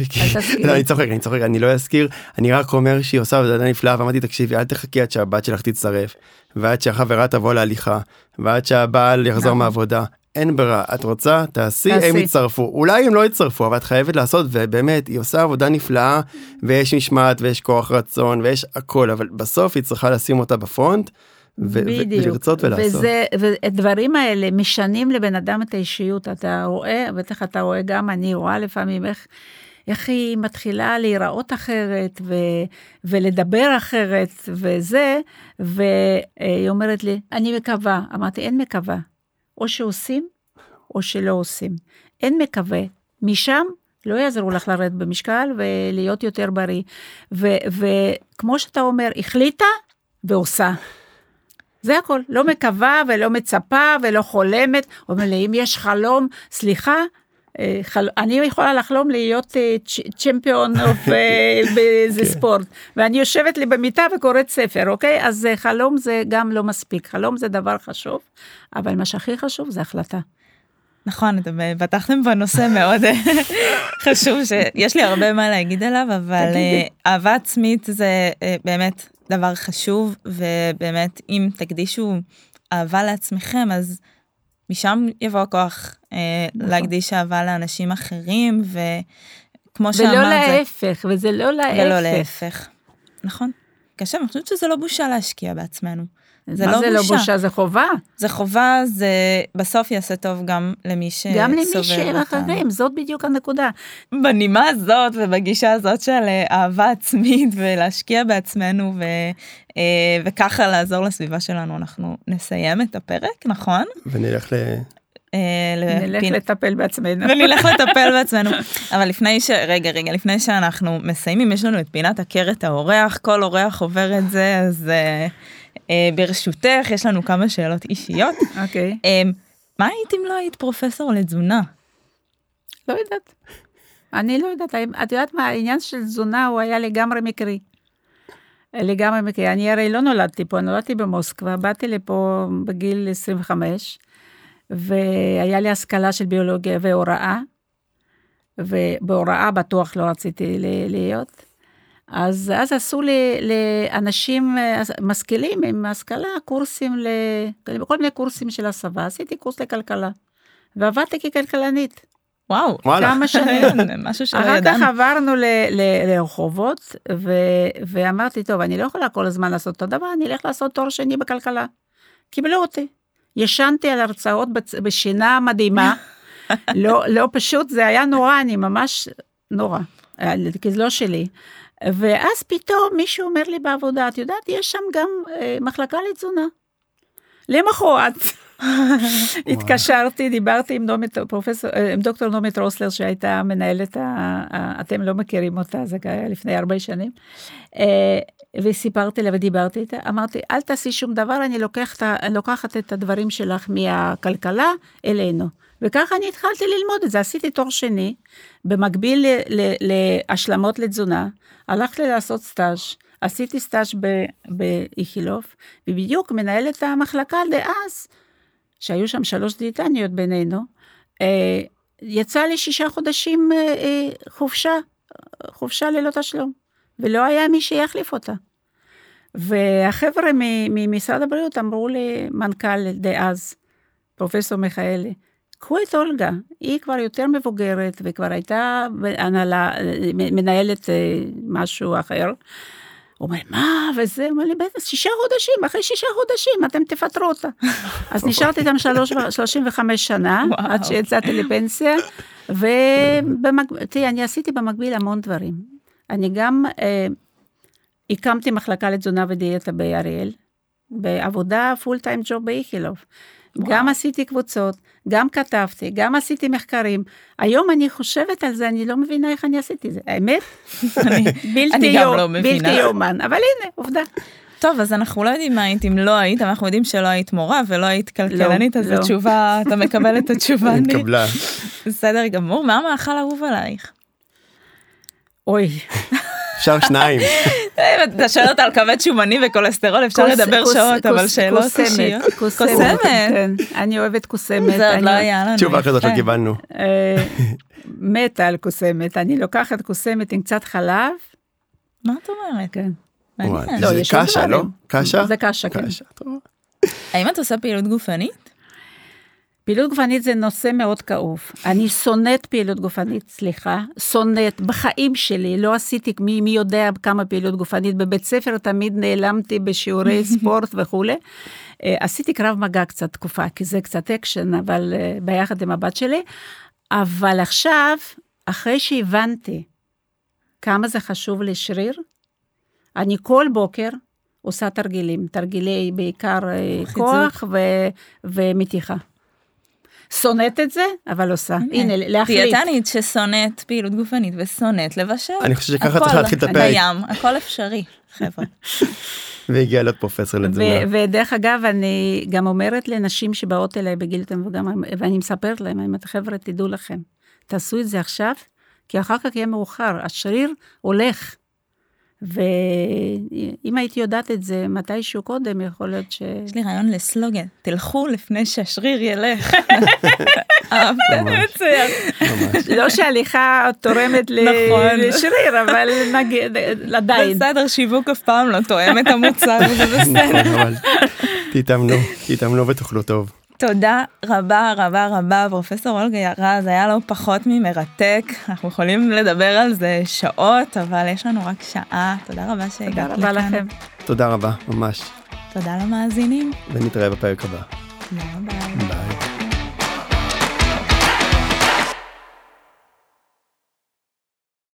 לא, אני צוחק אני צוחק אני לא אזכיר אני רק אומר שהיא עושה עבודה נפלאה ואמרתי תקשיבי אל תחכי עד שהבת שלך תצטרף ועד שהחברה תבוא להליכה ועד שהבעל יחזור נכון. מהעבודה אין ברירה את רוצה תעשי הם. יצטרפו אולי הם לא יצטרפו אבל את חייבת לעשות ובאמת היא עושה עבודה נפלאה ויש משמעת ויש כוח רצון ויש הכל אבל בסוף היא צריכה לשים אותה בפרונט. ו- בדיוק. ולרצות ולעשות. וזה, והדברים האלה משנים לבן אדם את האישיות, אתה רואה, בטח אתה רואה גם, אני רואה לפעמים איך, איך היא מתחילה להיראות אחרת ו, ולדבר אחרת וזה, והיא אומרת לי, אני מקווה, אמרתי, אין מקווה, או שעושים או שלא עושים, אין מקווה, משם לא יעזרו לך לרדת במשקל ולהיות יותר בריא. ו- וכמו שאתה אומר, החליטה ועושה. זה הכל, לא מקווה ולא מצפה ולא חולמת, אומר לי, אם יש חלום, סליחה, אה, חל... אני יכולה לחלום להיות אה, צ'מפיון אוף אה, באיזה ספורט, ואני יושבת לי במיטה וקוראת ספר, אוקיי? אז חלום זה גם לא מספיק, חלום זה דבר חשוב, אבל מה שהכי חשוב זה החלטה. נכון, אתם פתחתם בנושא מאוד חשוב, שיש לי הרבה מה להגיד עליו, אבל. אה, אהבה עצמית זה באמת דבר חשוב, ובאמת, אם תקדישו אהבה לעצמכם, אז משם יבוא הכוח אה, נכון. להקדיש אהבה לאנשים אחרים, וכמו ולא שאמרת, זה- להפך, וזה לא להפך. ולא להפך. נכון. קשה, אני חושבת שזה לא בושה להשקיע בעצמנו. זה מה לא זה לא בושה. בושה, זה חובה. זה חובה, זה בסוף יעשה טוב גם למי שסובב גם למי. שהם אחרים, זאת בדיוק הנקודה. בנימה הזאת ובגישה הזאת של אה, אהבה עצמית ולהשקיע בעצמנו ו, אה, וככה לעזור לסביבה שלנו אנחנו נסיים את הפרק נכון? ונלך ל... אה, נלך לטפל בעצמנו. ונלך לטפל בעצמנו אבל לפני ש... רגע רגע לפני שאנחנו מסיימים יש לנו את פינת הכרת האורח כל אורח עובר את זה אז ברשותך יש לנו כמה שאלות אישיות אוקיי. אה, מה היית אם לא היית פרופסור לתזונה? לא יודעת. אני לא יודעת, את יודעת מה, העניין של תזונה הוא היה לגמרי מקרי. לגמרי מקרי. אני הרי לא נולדתי פה, נולדתי במוסקבה, באתי לפה בגיל 25, והיה לי השכלה של ביולוגיה והוראה, ובהוראה בטוח לא רציתי להיות. אז, אז עשו לי, לאנשים אה, משכילים עם השכלה קורסים, ל, כל מיני קורסים של הסבה, עשיתי קורס לכלכלה, ועבדתי ככלכלנית. וואו וואלה. כמה שנים. משהו שלא אחר כך ידענו. עברנו ל- ל- לרחובות, ו- ואמרתי, טוב, אני לא יכולה כל הזמן לעשות אותו דבר, אני אלך לעשות תואר שני בכלכלה. קיבלו אותי. ישנתי על הרצאות בצ- בשינה מדהימה, לא, לא פשוט, זה היה נורא, אני ממש נורא, אה, כי זה לא שלי. ואז פתאום מישהו אומר לי בעבודה, את יודעת, יש שם גם אה, מחלקה לתזונה. למחרת. התקשרתי, דיברתי עם, נומית, פרופסור, אה, עם דוקטור נעמי רוסלר, שהייתה מנהלת, ה, ה, אתם לא מכירים אותה, זה היה לפני הרבה שנים. אה, וסיפרתי לה ודיברתי איתה, אמרתי, אל תעשי שום דבר, אני לוקחת, אני לוקחת את הדברים שלך מהכלכלה אלינו. וככה אני התחלתי ללמוד את זה, עשיתי תואר שני, במקביל להשלמות לתזונה, הלכתי לעשות סטאז', עשיתי סטאז' באיכילוב, ובדיוק מנהלת המחלקה דאז, שהיו שם שלוש דיאטניות בינינו, אה, יצא לי שישה חודשים אה, אה, חופשה, חופשה ללא תשלום, ולא היה מי שיחליף אותה. והחבר'ה ממשרד הבריאות אמרו לי, מנכ"ל דאז, פרופסור מיכאלי, קחו את אולגה, היא כבר יותר מבוגרת וכבר הייתה הנהלה, מנהלת אה, משהו אחר. הוא אומר, מה, וזה, הוא אומר לי, בטח, שישה חודשים, אחרי שישה חודשים אתם תפטרו אותה. אז נשארתי איתם שלוש, 35 שנה. עד שיצאתי לפנסיה, ותראי, אני עשיתי במקביל המון דברים. אני גם אה, הקמתי מחלקה לתזונה ודיאטה באריאל, בעבודה פול טיים ג'וב באיכילוב. גם עשיתי קבוצות, גם כתבתי, גם עשיתי מחקרים. היום אני חושבת על זה, אני לא מבינה איך אני עשיתי את זה. האמת, אני- בלתי יאו- לא מבינה. בלתי יאומן, אבל הנה, עובדה. טוב אז אנחנו לא יודעים מה היית אם לא היית אבל אנחנו יודעים שלא היית מורה ולא היית כלכלנית אז לא. התשובה אתה מקבל את התשובה אני- התקבלה. בסדר גמור מה המאכל האהוב עלייך? אוי, אפשר שניים. אתה שואל אותה על כבד שומני וכולסטרול, אפשר לדבר שעות, אבל שאלות אישיות. קוסמת. כן, אני אוהבת קוסמת. זה עוד לא היה לנו. תשובה כזאת לא קיבלנו. מתה על קוסמת, אני לוקחת קוסמת עם קצת חלב. מה את אומרת? כן. זה קשה, לא? קשה? זה קשה, כן. האם את עושה פעילות גופנית? פעילות גופנית זה נושא מאוד כאוב. אני שונאת פעילות גופנית, סליחה, שונאת. בחיים שלי לא עשיתי, מי, מי יודע כמה פעילות גופנית. בבית ספר תמיד נעלמתי בשיעורי ספורט וכולי. עשיתי קרב מגע קצת תקופה, כי זה קצת אקשן, אבל ביחד עם הבת שלי. אבל עכשיו, אחרי שהבנתי כמה זה חשוב לשריר, אני כל בוקר עושה תרגילים, תרגילי בעיקר כוח ו- ומתיחה. שונאת את זה, אבל עושה. הנה, להחליט. דיאטנית ששונאת פעילות גופנית ושונאת לבשל. אני חושב שככה צריך להתחיל את הפרק. בים, הכל אפשרי, חבר'ה. והגיע להיות פרופסור לתזונה. ודרך אגב, אני גם אומרת לנשים שבאות אליי בגיל יותר מבוגר, ואני מספרת להם, אם אתם חבר'ה, תדעו לכם, תעשו את זה עכשיו, כי אחר כך יהיה מאוחר, השריר הולך. ואם הייתי יודעת את זה מתישהו קודם, יכול להיות ש... יש לי רעיון לסלוגן, תלכו לפני שהשריר ילך. מצוין. לא שהליכה תורמת לשריר, אבל נגיד, עדיין. בסדר, שיווק אף פעם לא תואם את המוצר, זה בסדר. תתאמנו, תתאמנו ותאכלו טוב. תודה רבה רבה רבה פרופסור אולגה רז היה לא פחות ממרתק אנחנו יכולים לדבר על זה שעות אבל יש לנו רק שעה תודה רבה שהגעת לכאן. תודה רבה לכם. תודה רבה ממש. תודה למאזינים. ונתראה בפרק הבא. תודה רבה.